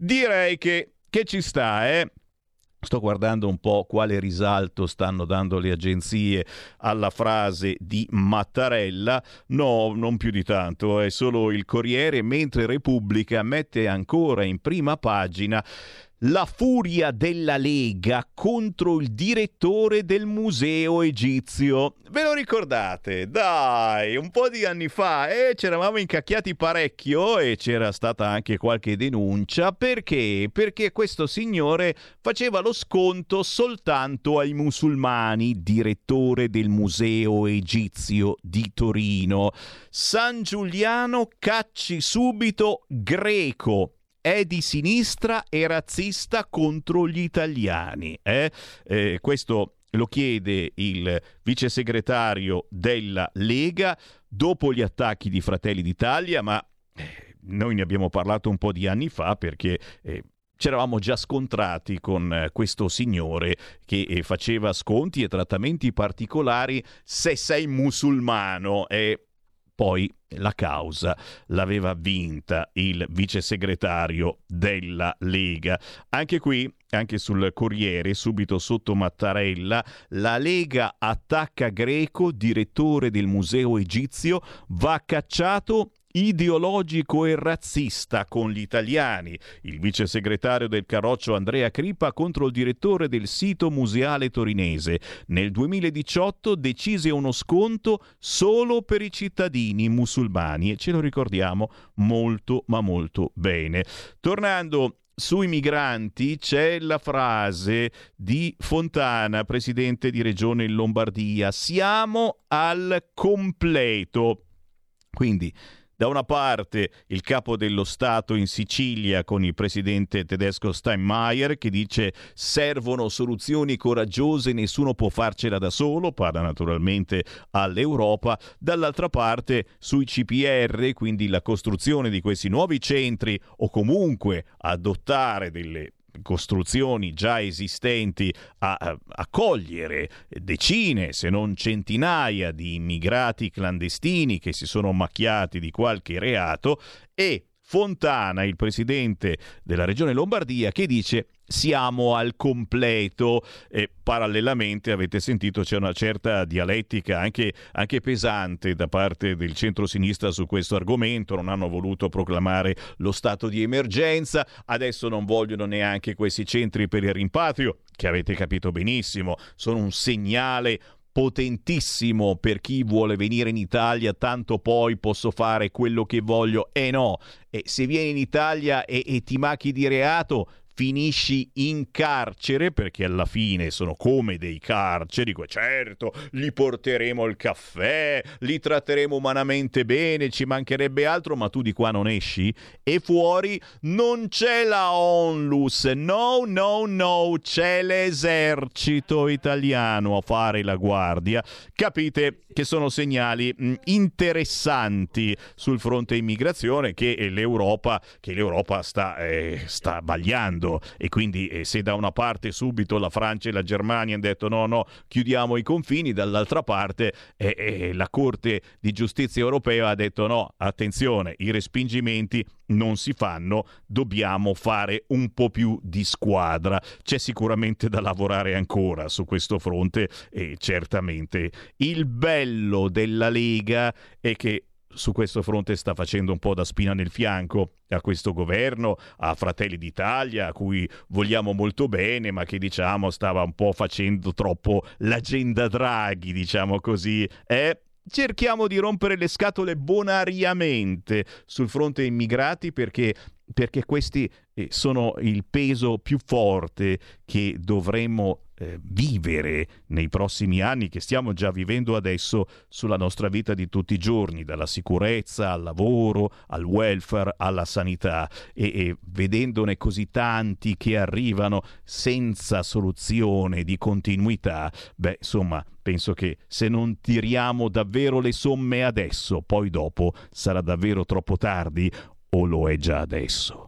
Direi che, che ci sta, eh? Sto guardando un po' quale risalto stanno dando le agenzie alla frase di Mattarella. No, non più di tanto, è solo il Corriere, mentre Repubblica mette ancora in prima pagina la furia della Lega contro il direttore del museo egizio. Ve lo ricordate? Dai, un po' di anni fa eh, ci eravamo incacchiati parecchio e c'era stata anche qualche denuncia. Perché? Perché questo signore faceva lo sconto soltanto ai musulmani, direttore del museo egizio di Torino. San Giuliano cacci subito greco è di sinistra e razzista contro gli italiani. Eh? Eh, questo lo chiede il vice segretario della Lega dopo gli attacchi di Fratelli d'Italia, ma eh, noi ne abbiamo parlato un po' di anni fa perché eh, ci eravamo già scontrati con eh, questo signore che eh, faceva sconti e trattamenti particolari se sei musulmano e poi la causa l'aveva vinta il vice segretario della Lega. Anche qui, anche sul Corriere, subito sotto Mattarella, la Lega attacca Greco, direttore del museo egizio, va cacciato ideologico e razzista con gli italiani. Il vice segretario del Carroccio Andrea Crippa contro il direttore del sito museale torinese. Nel 2018 decise uno sconto solo per i cittadini musulmani e ce lo ricordiamo molto ma molto bene. Tornando sui migranti c'è la frase di Fontana, presidente di regione Lombardia, siamo al completo. Quindi Da una parte il capo dello Stato in Sicilia con il presidente tedesco Steinmeier che dice servono soluzioni coraggiose, nessuno può farcela da solo, parla naturalmente all'Europa. Dall'altra parte sui CPR, quindi la costruzione di questi nuovi centri o comunque adottare delle costruzioni già esistenti a accogliere decine se non centinaia di immigrati clandestini che si sono macchiati di qualche reato. E Fontana, il presidente della regione Lombardia, che dice siamo al completo e parallelamente avete sentito c'è una certa dialettica anche, anche pesante da parte del centro-sinistra su questo argomento, non hanno voluto proclamare lo stato di emergenza, adesso non vogliono neanche questi centri per il rimpatrio, che avete capito benissimo, sono un segnale potentissimo per chi vuole venire in Italia, tanto poi posso fare quello che voglio. E eh no, e se vieni in Italia e, e ti macchi di reato, finisci in carcere perché alla fine sono come dei carceri, certo, li porteremo il caffè, li tratteremo umanamente bene, ci mancherebbe altro, ma tu di qua non esci e fuori non c'è la onlus, no, no, no, c'è l'esercito italiano a fare la guardia. Capite che sono segnali mh, interessanti sul fronte immigrazione che l'Europa, che l'Europa sta, eh, sta bagliando e quindi eh, se da una parte subito la Francia e la Germania hanno detto no no chiudiamo i confini dall'altra parte eh, eh, la Corte di Giustizia europea ha detto no attenzione i respingimenti non si fanno, dobbiamo fare un po' più di squadra. C'è sicuramente da lavorare ancora su questo fronte e certamente il bello della Lega è che su questo fronte sta facendo un po' da spina nel fianco a questo governo, a Fratelli d'Italia, a cui vogliamo molto bene, ma che diciamo stava un po' facendo troppo l'agenda Draghi, diciamo così. Eh? Cerchiamo di rompere le scatole bonariamente sul fronte immigrati perché perché questi eh, sono il peso più forte che dovremmo eh, vivere nei prossimi anni, che stiamo già vivendo adesso sulla nostra vita di tutti i giorni, dalla sicurezza al lavoro, al welfare, alla sanità e, e vedendone così tanti che arrivano senza soluzione di continuità, beh, insomma, penso che se non tiriamo davvero le somme adesso, poi dopo sarà davvero troppo tardi o lo è già adesso.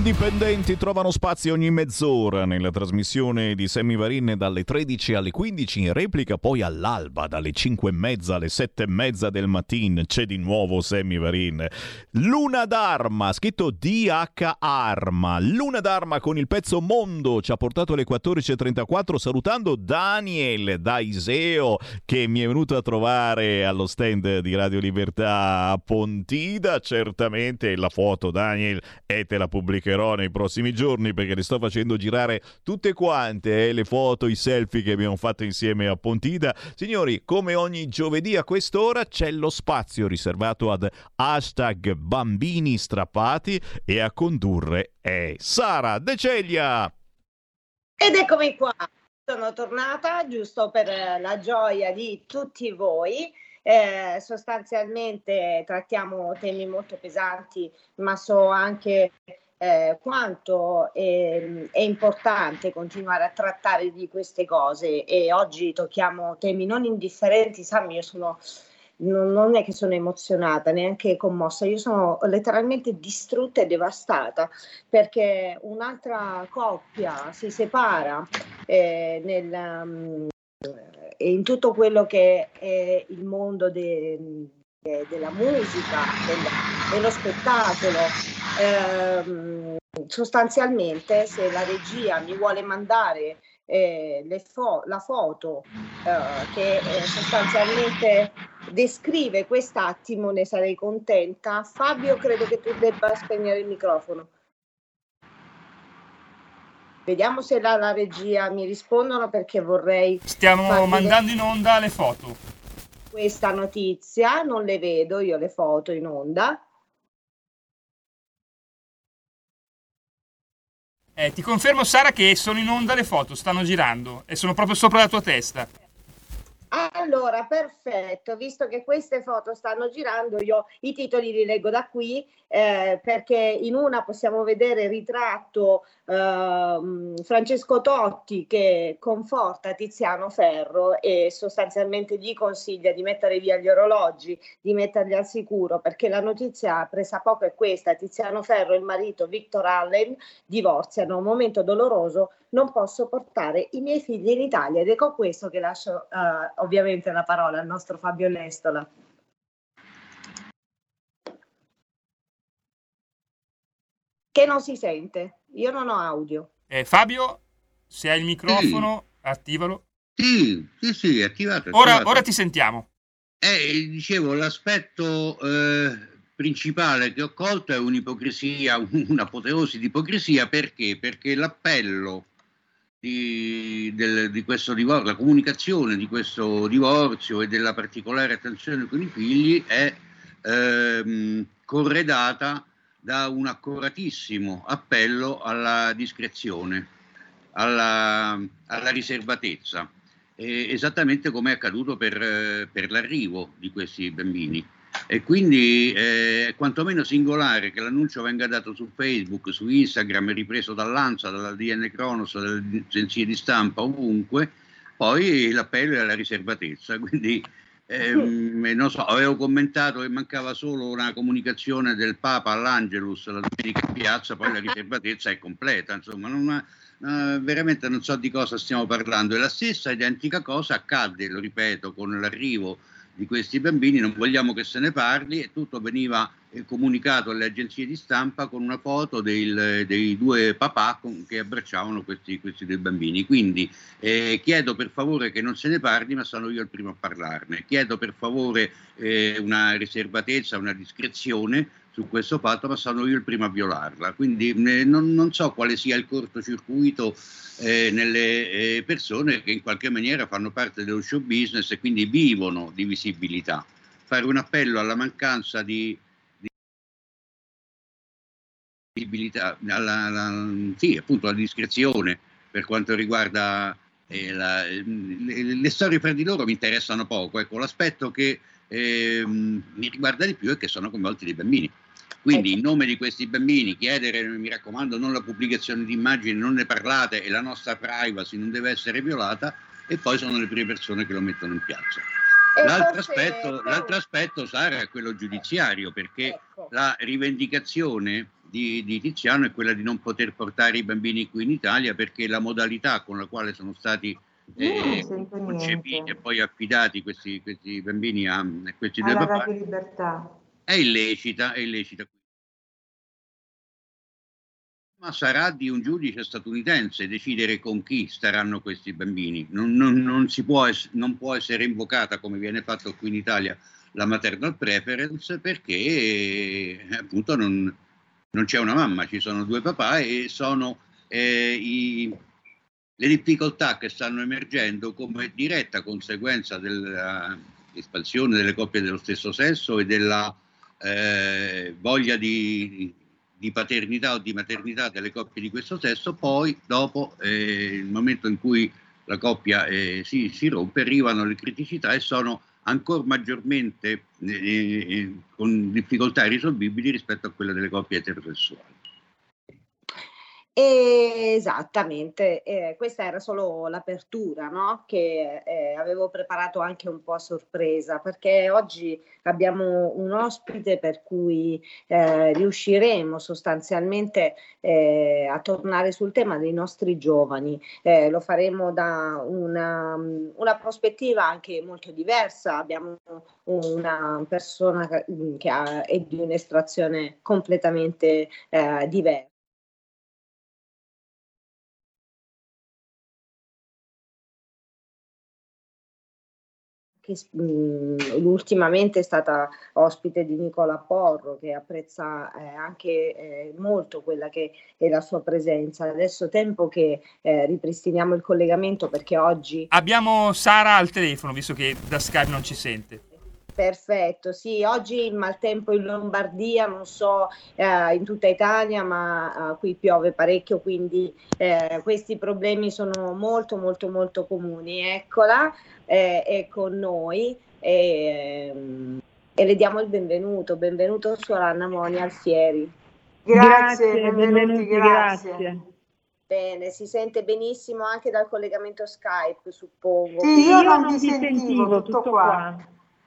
Indipendenti trovano spazio ogni mezz'ora nella trasmissione di Sammy Varin dalle 13 alle 15 in replica, poi all'alba dalle 5 e mezza alle 7 e mezza del mattino c'è di nuovo Sammy Varin. Luna d'Arma, scritto DH Arma. Luna d'Arma con il pezzo Mondo ci ha portato alle 14.34 salutando Daniel da Iseo che mi è venuto a trovare allo stand di Radio Libertà a Pontida. Certamente la foto Daniel e te la pubblicherò nei prossimi giorni perché le sto facendo girare tutte quante eh, le foto, i selfie che abbiamo fatto insieme a Pontida. Signori, come ogni giovedì a quest'ora c'è lo spazio riservato ad hashtag bambini strappati e a condurre è Sara De Ceglia. Ed eccomi qua, sono tornata giusto per eh, la gioia di tutti voi. Eh, sostanzialmente trattiamo temi molto pesanti, ma so anche eh, quanto è, è importante continuare a trattare di queste cose e oggi tocchiamo temi non indifferenti. Sam, io sono non, non è che sono emozionata, neanche commossa, io sono letteralmente distrutta e devastata perché un'altra coppia si separa eh, nel, um, in tutto quello che è il mondo de- de- della musica, del- dello spettacolo. Ehm, sostanzialmente, se la regia mi vuole mandare eh, fo- la foto eh, che eh, sostanzialmente descrive quest'attimo, ne sarei contenta. Fabio, credo che tu debba spegnere il microfono. Vediamo se la, la regia mi rispondono perché vorrei. Stiamo mandando in onda le foto. Questa notizia, non le vedo io le foto in onda. Eh, ti confermo, Sara, che sono in onda le foto, stanno girando e sono proprio sopra la tua testa. Allora, perfetto, visto che queste foto stanno girando, io i titoli li leggo da qui eh, perché in una possiamo vedere ritratto ehm, Francesco Totti che conforta Tiziano Ferro e sostanzialmente gli consiglia di mettere via gli orologi, di metterli al sicuro perché la notizia presa poco è questa, Tiziano Ferro e il marito Victor Allen divorziano, un momento doloroso, non posso portare i miei figli in Italia ed è con questo che lascio eh, ovviamente la parola al nostro Fabio Lestola. Che non si sente, io non ho audio. Eh, Fabio, se hai il microfono, attivalo. Sì, sì, sì, attivato. Ora, attivato. ora ti sentiamo. Eh, dicevo, l'aspetto eh, principale che ho colto è un'ipocrisia, un'apoteosi di ipocrisia, perché? Perché l'appello di, del- di questo divorzio, la comunicazione di questo divorzio e della particolare attenzione con i figli è ehm, corredata da un accuratissimo appello alla discrezione, alla, alla riservatezza, eh, esattamente come è accaduto per, per l'arrivo di questi bambini. E quindi eh, è quantomeno singolare che l'annuncio venga dato su Facebook, su Instagram, ripreso dall'ANSA, dalla DN Cronos, dalle agenzie di stampa, ovunque, poi l'appello è alla riservatezza. Quindi ehm, non so, avevo commentato che mancava solo una comunicazione del Papa all'Angelus la domenica in piazza, poi la riservatezza è completa, insomma, non, eh, veramente non so di cosa stiamo parlando. E la stessa identica cosa accadde, lo ripeto, con l'arrivo di questi bambini, non vogliamo che se ne parli e tutto veniva eh, comunicato alle agenzie di stampa con una foto del- dei due papà con- che abbracciavano questi, questi due bambini. Quindi eh, chiedo per favore che non se ne parli, ma sono io il primo a parlarne. Chiedo per favore eh, una riservatezza, una discrezione su questo fatto, ma sono io il primo a violarla. Quindi eh, non, non so quale sia il cortocircuito eh, nelle eh, persone che in qualche maniera fanno parte dello show business e quindi vivono di visibilità. Fare un appello alla mancanza di, di visibilità, alla, alla- sì, appunto alla discrezione per quanto riguarda eh, la- le, le storie fra di loro mi interessano poco. Ecco, l'aspetto che ehm, mi riguarda di più è che sono coinvolti dei bambini. Quindi in nome di questi bambini chiedere, mi raccomando, non la pubblicazione di immagini, non ne parlate e la nostra privacy non deve essere violata e poi sono le prime persone che lo mettono in piazza. L'altro aspetto, l'altro aspetto, Sara, è quello giudiziario, perché la rivendicazione di, di Tiziano è quella di non poter portare i bambini qui in Italia perché la modalità con la quale sono stati eh, concepiti e poi affidati questi, questi bambini a, questi due papà Libertà. è illecita, è illecita. Ma sarà di un giudice statunitense decidere con chi staranno questi bambini. Non, non- non si può, non può essere invocata, come viene fatto qui in Italia, la maternal preference perché eh, appunto non, non c'è una mamma, ci sono due papà e sono eh, i- le difficoltà che stanno emergendo come diretta conseguenza dell'espansione delle coppie dello stesso sesso e della eh, voglia di, di paternità o di maternità delle coppie di questo sesso, poi dopo eh, il momento in cui la coppia eh, si, si rompe arrivano le criticità e sono ancora maggiormente eh, eh, con difficoltà irrisolvibili rispetto a quelle delle coppie eterosessuali. Esattamente, eh, questa era solo l'apertura, no? Che eh, avevo preparato anche un po' a sorpresa, perché oggi abbiamo un ospite per cui eh, riusciremo sostanzialmente eh, a tornare sul tema dei nostri giovani. Eh, lo faremo da una, una prospettiva anche molto diversa. Abbiamo una persona che, che ha, è di un'estrazione completamente eh, diversa. Che mh, ultimamente è stata ospite di Nicola Porro che apprezza eh, anche eh, molto quella che è la sua presenza. Adesso tempo che eh, ripristiniamo il collegamento perché oggi Abbiamo Sara al telefono, visto che da Skype non ci sente. Perfetto, sì, oggi il maltempo in Lombardia, non so eh, in tutta Italia, ma eh, qui piove parecchio, quindi eh, questi problemi sono molto molto molto comuni. Eccola, eh, è con noi e, e le diamo il benvenuto. Benvenuto suora Anna Moni Alfieri. Grazie, benvenuti, grazie. Bene, si sente benissimo anche dal collegamento Skype, suppongo. Sì, io non vi sentivo, tutto qua.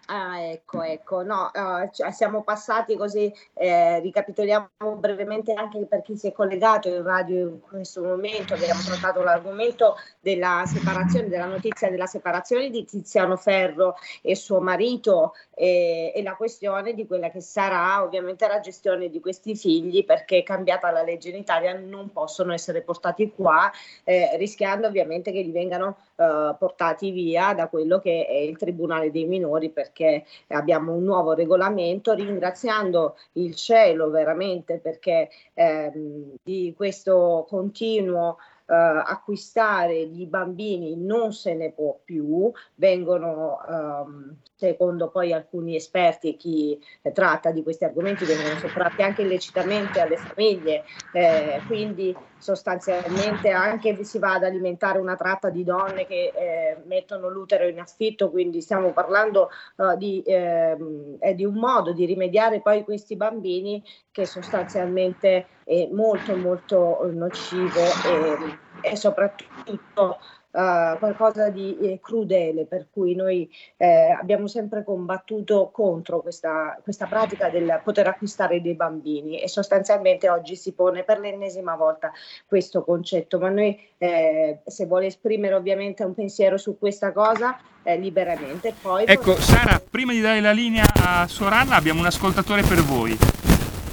Ah, ecco, ecco, no, eh, cioè, siamo passati così, eh, ricapitoliamo brevemente anche per chi si è collegato in radio in questo momento, abbiamo trattato l'argomento della separazione, della notizia della separazione di Tiziano Ferro e suo marito e, e la questione di quella che sarà ovviamente la gestione di questi figli perché cambiata la legge in Italia non possono essere portati qua, eh, rischiando ovviamente che li vengano eh, portati via da quello che è il Tribunale dei minori perché abbiamo un nuovo regolamento, ringraziando il cielo veramente perché ehm, di questo continuo eh, acquistare di bambini non se ne può più, vengono ehm, secondo poi alcuni esperti e chi eh, tratta di questi argomenti vengono sottratti anche illecitamente alle famiglie, eh, quindi sostanzialmente anche si va ad alimentare una tratta di donne che eh, mettono l'utero in affitto, quindi stiamo parlando eh, di, ehm, di un modo di rimediare poi questi bambini che sostanzialmente è molto molto nocivo e, e soprattutto Uh, qualcosa di eh, crudele, per cui noi eh, abbiamo sempre combattuto contro questa, questa pratica del poter acquistare dei bambini e sostanzialmente oggi si pone per l'ennesima volta questo concetto, ma noi eh, se vuole esprimere ovviamente un pensiero su questa cosa eh, liberamente, poi... Ecco, Sara, prima di dare la linea a Soranna abbiamo un ascoltatore per voi.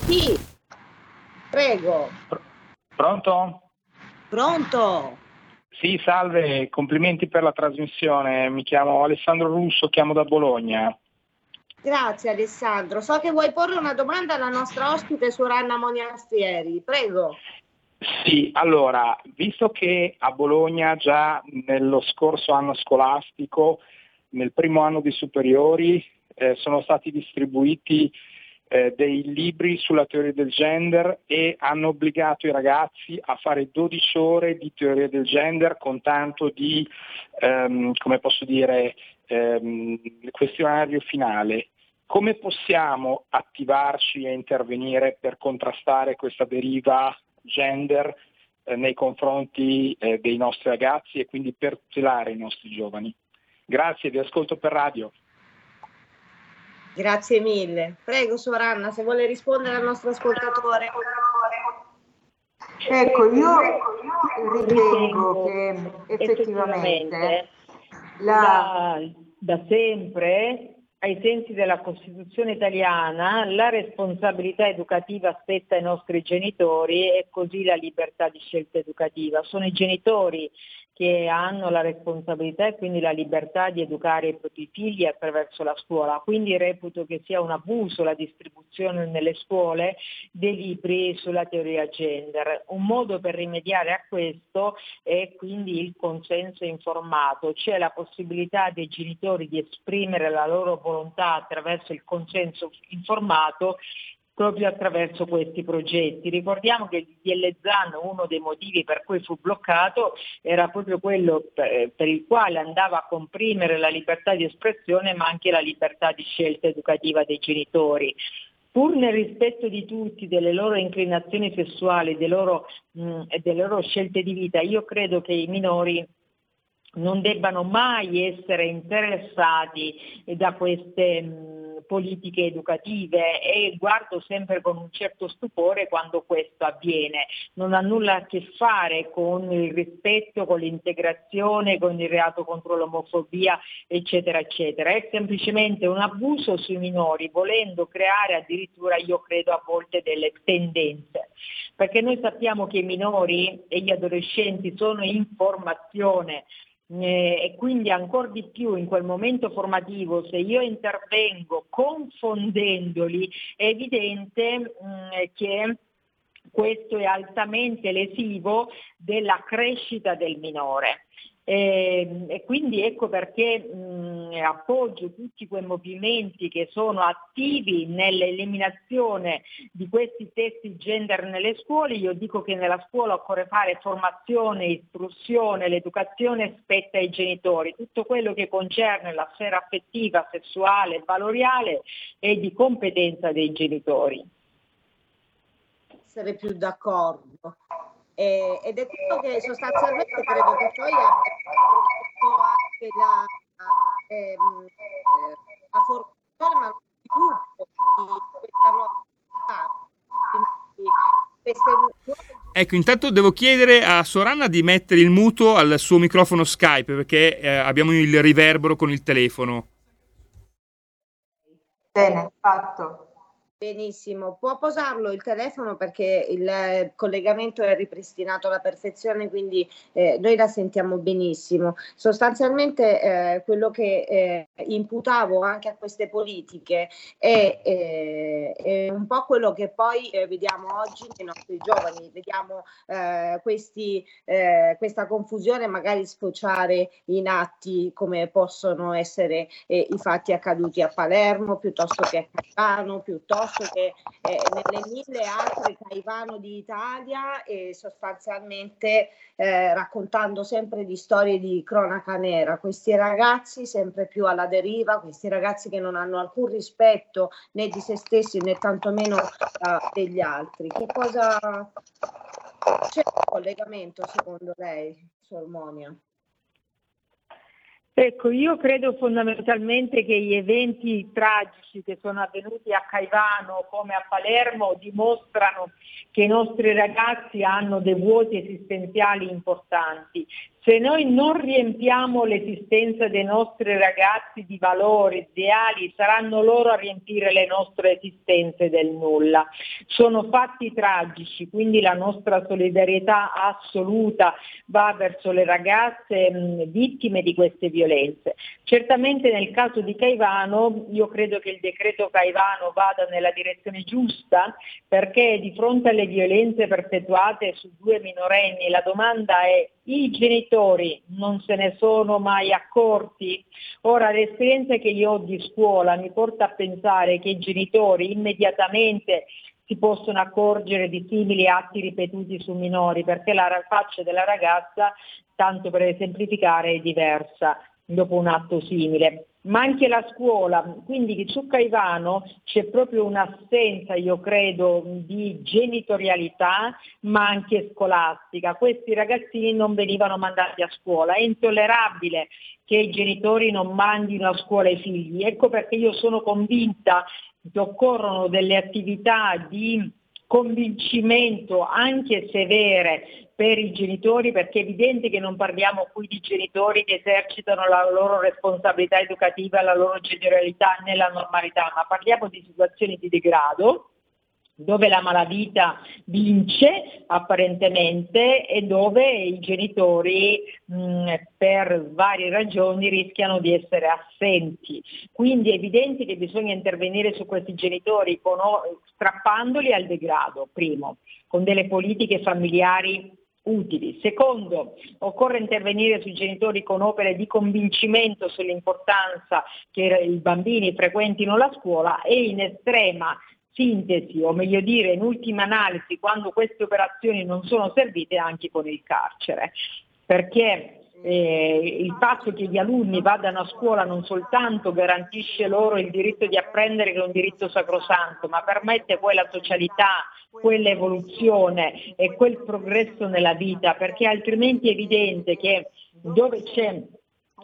Chi? Prego. Pronto? Pronto? Sì, salve, complimenti per la trasmissione. Mi chiamo Alessandro Russo, chiamo da Bologna. Grazie Alessandro. So che vuoi porre una domanda alla nostra ospite Suranna Moniastieri. Prego. Sì, allora, visto che a Bologna già nello scorso anno scolastico, nel primo anno di superiori, eh, sono stati distribuiti eh, dei libri sulla teoria del gender e hanno obbligato i ragazzi a fare 12 ore di teoria del gender con tanto di, ehm, come posso dire, ehm, questionario finale. Come possiamo attivarci e intervenire per contrastare questa deriva gender eh, nei confronti eh, dei nostri ragazzi e quindi per tutelare i nostri giovani? Grazie, vi ascolto per radio. Grazie mille. Prego Soranna, se vuole rispondere al nostro ascoltatore. Ecco, io ritengo che effettivamente la, da sempre, ai sensi della Costituzione italiana, la responsabilità educativa spetta ai nostri genitori e così la libertà di scelta educativa. Sono i genitori che hanno la responsabilità e quindi la libertà di educare i propri figli attraverso la scuola. Quindi reputo che sia un abuso la distribuzione nelle scuole dei libri sulla teoria gender. Un modo per rimediare a questo è quindi il consenso informato, c'è la possibilità dei genitori di esprimere la loro volontà attraverso il consenso informato proprio attraverso questi progetti. Ricordiamo che il DL ZAN, uno dei motivi per cui fu bloccato, era proprio quello per, per, il quale andava a comprimere la libertà di espressione ma anche la libertà di scelta educativa dei genitori. Pur nel rispetto di tutti, delle loro inclinazioni sessuali, delle loro, mh, delle loro scelte di vita, io credo che i minori non debbano mai essere interessati da queste mh, politiche educative e guardo sempre con un certo stupore quando questo avviene. Non ha nulla a che fare con il rispetto, con l'integrazione, con il reato contro l'omofobia, eccetera, eccetera. È semplicemente un abuso sui minori, volendo creare addirittura, io credo, a volte delle tendenze. Perché noi sappiamo che i minori e gli adolescenti sono in formazione, e quindi ancora di più in quel momento formativo se io intervengo confondendoli è evidente mh, che questo è altamente lesivo della crescita del minore. E, ehm, e, quindi ecco perché mh, appoggio tutti quei movimenti che sono attivi nell'eliminazione di questi testi gender nelle scuole. Io dico che nella scuola occorre fare formazione, istruzione, l'educazione spetta ai genitori. Tutto quello che concerne la sfera affettiva, sessuale valoriale è di competenza dei genitori. Essere più d'accordo. Eh, ed è quello che sostanzialmente credo che poi abbia prodotto anche la, ehm, la formazione, ma lo sviluppo di questa nuova Ecco, intanto devo chiedere a Soranna di mettere il muto al suo microfono Skype perché eh, abbiamo il riverbero con il telefono. Bene, fatto. Benissimo, può posarlo il telefono perché il collegamento è ripristinato alla perfezione, quindi eh, noi la sentiamo benissimo. Sostanzialmente eh, quello che eh, imputavo anche a queste politiche è, eh, è, un po' quello che poi eh, vediamo oggi nei nostri giovani, vediamo eh, questi, questa confusione magari sfociare in atti come possono essere i fatti accaduti a Palermo piuttosto che a Caivano, piuttosto che eh, nelle mille altre Caivano d'Italia e sostanzialmente eh, raccontando sempre di storie di cronaca nera. Questi ragazzi sempre più alla deriva, questi ragazzi che non hanno alcun rispetto né di se stessi né tantomeno uh, degli altri. Che cosa c'è un collegamento secondo lei, Sormonia? Ecco, io credo fondamentalmente che gli eventi tragici che sono avvenuti a Caivano come a Palermo dimostrano che i nostri ragazzi hanno dei vuoti esistenziali importanti. Se noi non riempiamo l'esistenza dei nostri ragazzi di valori, ideali, saranno loro a riempire le nostre esistenze del nulla. Sono fatti tragici, quindi la nostra solidarietà assoluta va verso le ragazze mh, vittime di queste violenze. Certamente nel caso di Caivano io credo che il decreto Caivano vada nella direzione giusta perché di fronte alle violenze perpetuate su due minorenni la domanda è i genitori non se ne sono mai accorti? Ora l'esperienza che io ho di scuola mi porta a pensare che i genitori immediatamente si possono accorgere di simili atti ripetuti su minori perché la faccia della ragazza, tanto per esemplificare, è diversa dopo un atto simile. Ma anche la scuola, quindi su Caivano c'è proprio un'assenza, io credo, di genitorialità, ma anche scolastica. Questi ragazzini non venivano mandati a scuola. È intollerabile che i genitori non mandino a scuola i figli. Ecco perché io sono convinta che occorrono delle attività di convincimento anche severe per i genitori perché è evidente che non parliamo qui di genitori che esercitano la loro responsabilità educativa, la loro genitorialità nella normalità, ma parliamo di situazioni di degrado dove la malavita vince apparentemente e dove i genitori mh, per varie ragioni rischiano di essere assenti. Quindi è evidente che bisogna intervenire su questi genitori con, strappandoli al degrado, primo, con delle politiche familiari utili. Secondo, occorre intervenire sui genitori con opere di convincimento sull'importanza che i bambini frequentino la scuola e in estrema sintesi, o meglio dire in ultima analisi, quando queste operazioni non sono servite anche con il carcere. Perché eh, il fatto che gli alunni vadano a scuola non soltanto garantisce loro il diritto di apprendere che è un diritto sacrosanto, ma permette poi la socialità, quell'evoluzione e quel progresso nella vita, perché altrimenti è evidente che dove c'è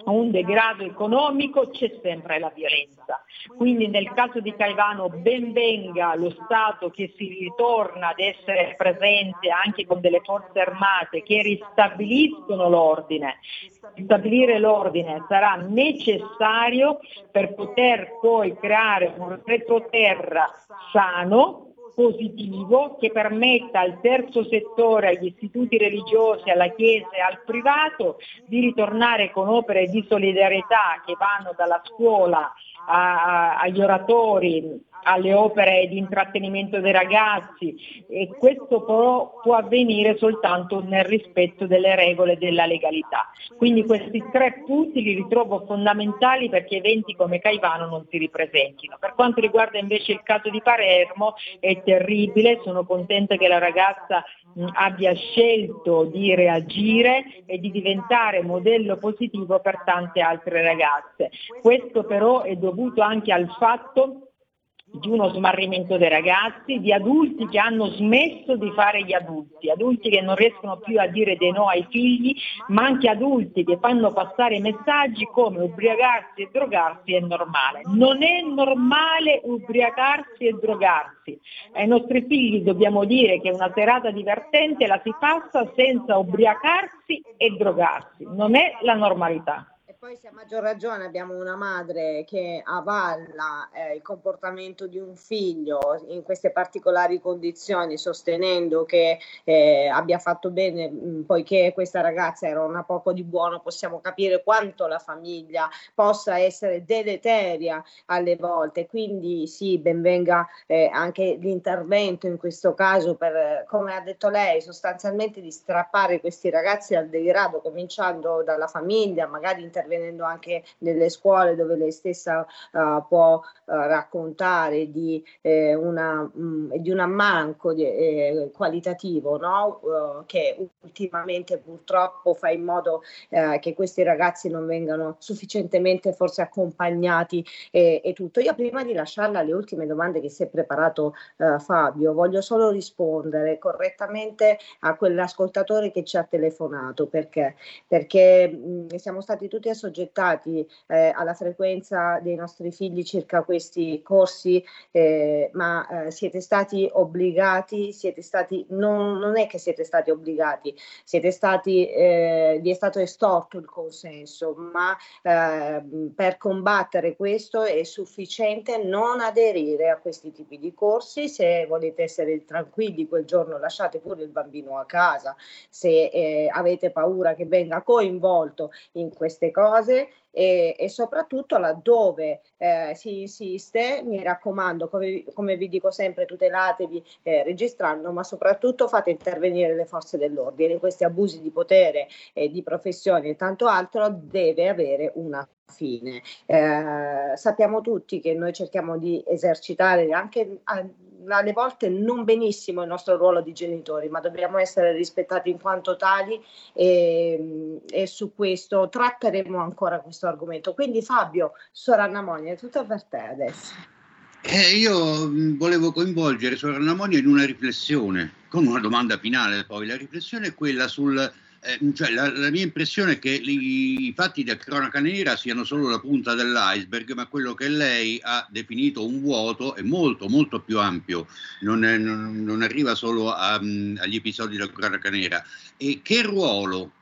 un degrado economico c'è sempre la violenza. Quindi nel caso di Caivano ben venga lo Stato che si ritorna ad essere presente anche con delle forze armate che ristabiliscono l'ordine. Stabilire l'ordine sarà necessario per poter poi creare un retroterra sano positivo che permetta al terzo settore, agli istituti religiosi, alla Chiesa e al privato di ritornare con opere di solidarietà che vanno dalla scuola a, agli oratori, alle opere di intrattenimento dei ragazzi e questo però può avvenire soltanto nel rispetto delle regole della legalità. Quindi questi tre punti li ritrovo fondamentali perché eventi come Caivano non si ripresentino. Per quanto riguarda invece il caso di Palermo è terribile, sono contenta che la ragazza abbia scelto di reagire e di diventare modello positivo per tante altre ragazze. Questo però è dovuto anche al fatto di uno smarrimento dei ragazzi, di adulti che hanno smesso di fare gli adulti, adulti che non riescono più a dire dei no ai figli, ma anche adulti che fanno passare messaggi come ubriacarsi e drogarsi è normale. Non è normale ubriacarsi e drogarsi. Ai nostri figli dobbiamo dire che una serata divertente la si passa senza ubriacarsi e drogarsi, non è la normalità poi se a maggior ragione abbiamo una madre che avalla eh, il comportamento di un figlio in queste particolari condizioni, sostenendo che eh, abbia fatto bene, mh, mm, poiché questa ragazza era una poco di buono, possiamo capire quanto la famiglia possa essere deleteria alle volte. Quindi sì, benvenga eh, anche l'intervento in questo caso per, come ha detto lei, sostanzialmente di strappare questi ragazzi al degrado, cominciando dalla famiglia, magari intervenendo avvenendo anche nelle scuole dove lei stessa uh, può uh, raccontare di, eh, una, mh, mm, di un ammanco di, eh, qualitativo no? uh, che ultimamente purtroppo fa in modo che questi ragazzi non vengano sufficientemente forse accompagnati e, e, tutto. Io prima di lasciarla alle ultime domande che si è preparato Fabio voglio solo rispondere correttamente a quell'ascoltatore che ci ha telefonato perché, perché mh, mm, siamo stati tutti assolutamente assoggettati eh, alla frequenza dei nostri figli circa questi corsi, eh, ma eh, siete stati obbligati, siete stati, non, non, è che siete stati obbligati, siete stati, eh, vi è stato estorto il consenso, ma ehm, per combattere questo è sufficiente non aderire a questi tipi di corsi, se volete essere tranquilli quel giorno lasciate pure il bambino a casa, se eh, avete paura che venga coinvolto in queste cose e, e soprattutto laddove eh, si insiste, mi raccomando, come, come, vi dico sempre, tutelatevi eh, registrando, ma soprattutto fate intervenire le forze dell'ordine. In questi abusi di potere e di professioni e tanto altro deve avere una fine. Eh, sappiamo tutti che noi cerchiamo di esercitare anche alle volte non benissimo il nostro ruolo di genitori, ma dobbiamo essere rispettati in quanto tali e, e su questo tratteremo ancora questo argomento. Quindi Fabio, Soranna Monia, è tutto per te adesso. Eh, io volevo coinvolgere Soranna Monia in una riflessione, con una domanda finale poi. La riflessione è quella sul eh, cioè, la, la, mia impressione è che i, i fatti di cronaca nera siano solo la punta dell'iceberg, ma quello che lei ha definito un vuoto è molto, molto più ampio, non, è, non, non arriva solo a, um, agli episodi della cronaca nera. E che ruolo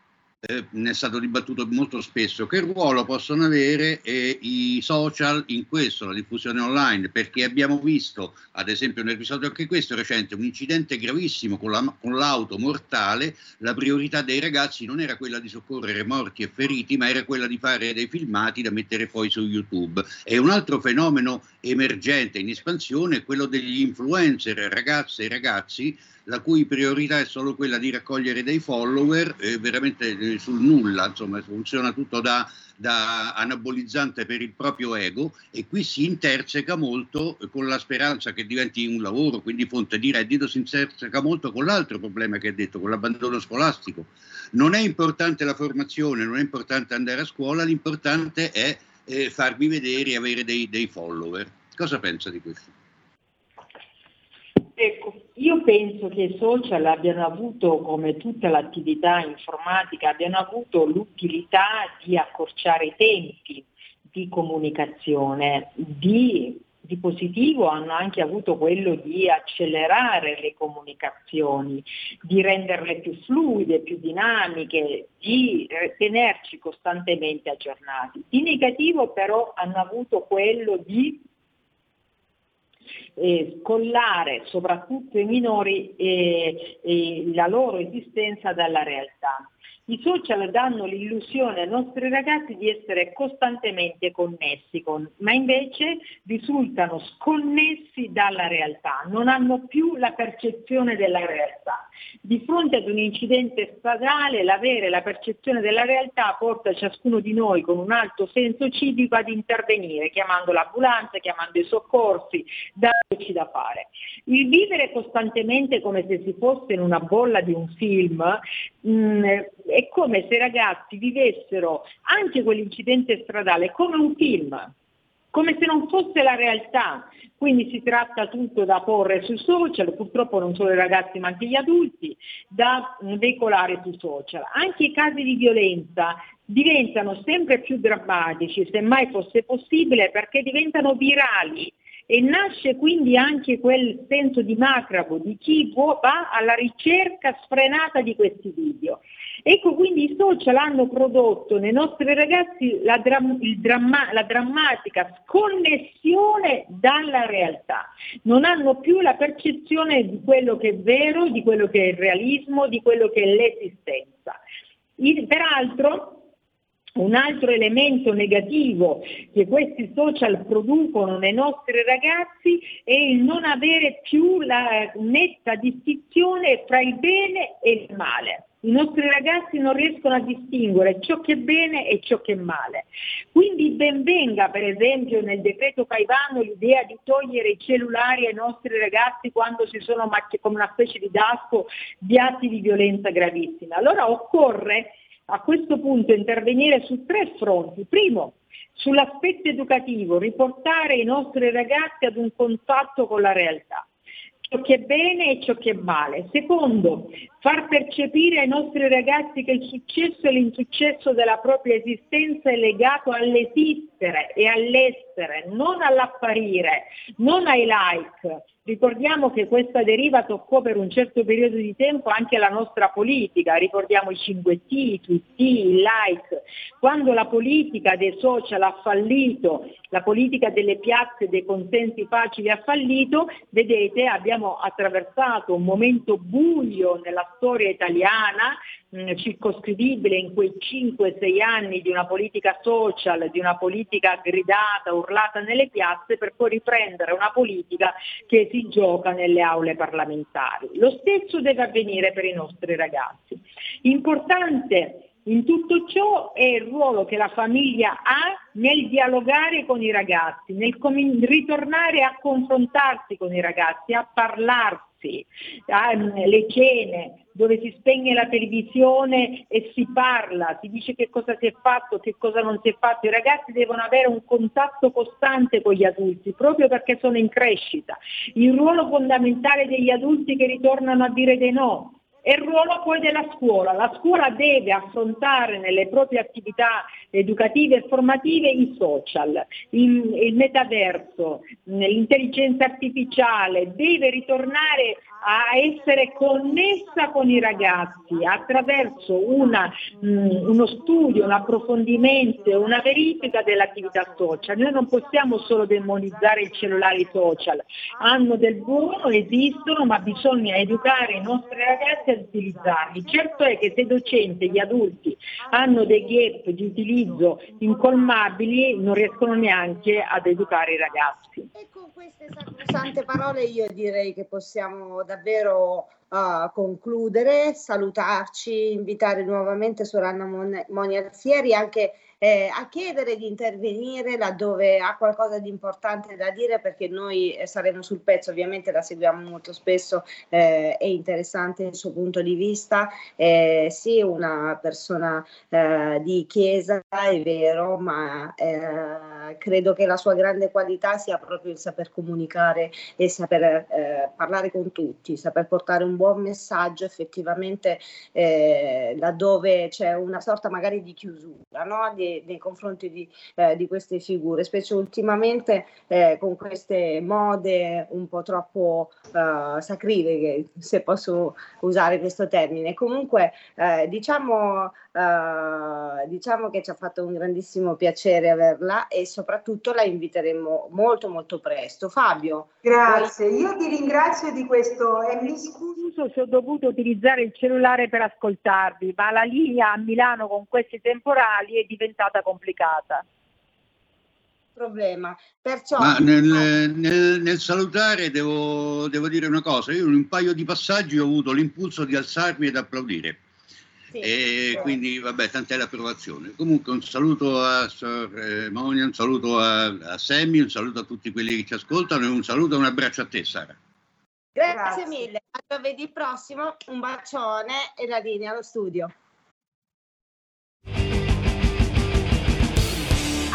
eh, ne è stato dibattuto molto spesso, che ruolo possono avere eh, i social in questo, la diffusione online, perché abbiamo visto, ad esempio nell'episodio anche questo recente, un incidente gravissimo con, la, con l'auto mortale, la priorità dei ragazzi non era quella di soccorrere morti e feriti, ma era quella di fare dei filmati da mettere poi su YouTube. E un altro fenomeno emergente in espansione è quello degli influencer, ragazze e ragazzi, la cui priorità è solo quella di raccogliere dei follower, eh, veramente sul nulla, insomma funziona tutto da, da, anabolizzante per il proprio ego e qui si interseca molto con la speranza che diventi un lavoro, quindi fonte di reddito, si interseca molto con l'altro problema che hai detto, con l'abbandono scolastico. Non è importante la formazione, non è importante andare a scuola, l'importante è eh, farvi vedere e avere dei, dei follower. Cosa pensa di questo? Ecco, io penso che i social abbiano avuto, come tutta l'attività informatica, abbiano avuto l'utilità di accorciare i tempi di comunicazione, di, di positivo hanno anche avuto quello di accelerare le comunicazioni, di renderle più fluide, più dinamiche, di tenerci costantemente aggiornati. Di negativo però hanno avuto quello di eh, scollare soprattutto i minori eh, eh, la loro esistenza dalla realtà. I social danno l'illusione ai nostri ragazzi di essere costantemente connessi, con, ma invece risultano sconnessi dalla realtà, non hanno più la percezione della realtà. Di fronte ad un incidente stradale, l'avere la percezione della realtà porta ciascuno di noi con un alto senso civico ad intervenire, chiamando l'ambulanza, chiamando i soccorsi, dandoci da fare. Il vivere costantemente come se si fosse in una bolla di un film mh, mm, è come se i ragazzi vivessero anche quell'incidente stradale come un film, come se non fosse la realtà. Quindi si tratta tutto da porre sui social, purtroppo non solo i ragazzi ma anche gli adulti, da veicolare sui social. Anche i casi di violenza diventano sempre più drammatici, se mai fosse possibile, perché diventano virali e nasce quindi anche quel senso di macrabo di chi va alla ricerca sfrenata di questi video. Ecco quindi i social hanno prodotto nei nostri ragazzi la, dram- dramma- la, drammatica sconnessione dalla realtà, non hanno più la percezione di quello che è vero, di quello che è il realismo, di quello che è l'esistenza. Il, peraltro un altro elemento negativo che questi social producono nei nostri ragazzi è il non avere più la netta distinzione tra il bene e il male. I nostri ragazzi non riescono a distinguere ciò che è bene e ciò che è male. Quindi ben venga per esempio nel decreto Caivano l'idea di togliere i cellulari ai nostri ragazzi quando si sono macchie come una specie di daspo di atti di violenza gravissima. Allora occorre a questo punto intervenire su tre fronti. Primo, sull'aspetto educativo, riportare i nostri ragazzi ad un contatto con la realtà. ciò che è bene e ciò che è male. Secondo, far percepire ai nostri ragazzi che il successo e l'insuccesso della propria esistenza è legato all'esistere e all'essere, non all'apparire, non ai like. Ricordiamo che questa deriva toccò per un certo periodo di tempo anche la nostra politica, ricordiamo i 5T, i tweet, i like. Quando la politica dei social ha fallito, la politica delle piazze, dei consensi facili ha fallito, vedete abbiamo attraversato un momento buio nella storia italiana, circoscrivibile in quei 5-6 anni di una politica social, di una politica gridata, urlata nelle piazze, per poi riprendere una politica che si gioca nelle aule parlamentari. Lo stesso deve avvenire per i nostri ragazzi. Importante in tutto ciò è il ruolo che la famiglia ha nel dialogare con i ragazzi, nel ritornare a confrontarsi con i ragazzi, a parlarsi, alle cene dove si spegne la televisione e si parla, si dice che cosa si è fatto, che cosa non si è fatto. I ragazzi devono avere un contatto costante con gli adulti proprio perché sono in crescita. Il ruolo fondamentale degli adulti che ritornano a dire dei no, e il ruolo poi della scuola. La scuola deve affrontare nelle proprie attività educative e formative i social, il, il metaverso, l'intelligenza artificiale, deve ritornare a essere connessa con i ragazzi attraverso una, mh, uno studio, un approfondimento, una verifica dell'attività social. Noi non possiamo solo demonizzare i cellulari social, hanno del buono, esistono, ma bisogna educare i nostri ragazzi ad utilizzarli. Certo è che se docenti e gli adulti hanno dei gap di utilizzo incolmabili non riescono neanche ad educare i ragazzi. E con queste sante parole io direi che possiamo davvero uh, concludere, salutarci, invitare nuovamente Soranna Mon- Moni Alfieri anche eh, a chiedere di intervenire laddove ha qualcosa di importante da dire perché noi eh, saremo sul pezzo, ovviamente la seguiamo molto spesso, eh, è interessante il suo punto di vista, eh, sì una persona eh, di chiesa è vero, ma eh, credo che la sua grande qualità sia proprio il saper comunicare e saper parlare con tutti, saper portare un buon messaggio effettivamente laddove c'è una sorta magari di chiusura no? di, nei confronti di, eh, di, queste figure, specie ultimamente eh, con queste mode un po' troppo uh, sacrilege, se posso usare questo termine. Comunque eh, diciamo, uh, diciamo che ci ha fatto un grandissimo piacere averla e soprattutto la inviteremo molto molto presto. Fabio. Grazie, io ti ringrazio di questo e mi scuso se ho dovuto utilizzare il cellulare per ascoltarvi, ma la linea a Milano con questi temporali è diventata complicata. Problema. Perciò... Ma nel, nel, nel salutare devo, devo, dire una cosa, io in un paio di passaggi ho avuto l'impulso di alzarmi ed applaudire. Sì, e sì. quindi vabbè, tant'è l'approvazione. Comunque un saluto a Sor Monia, un saluto a, a Sammy, un saluto a tutti quelli che ci ascoltano e un saluto e un abbraccio a te Sara. Grazie, Grazie. mille, a giovedì prossimo, un bacione e la linea allo studio.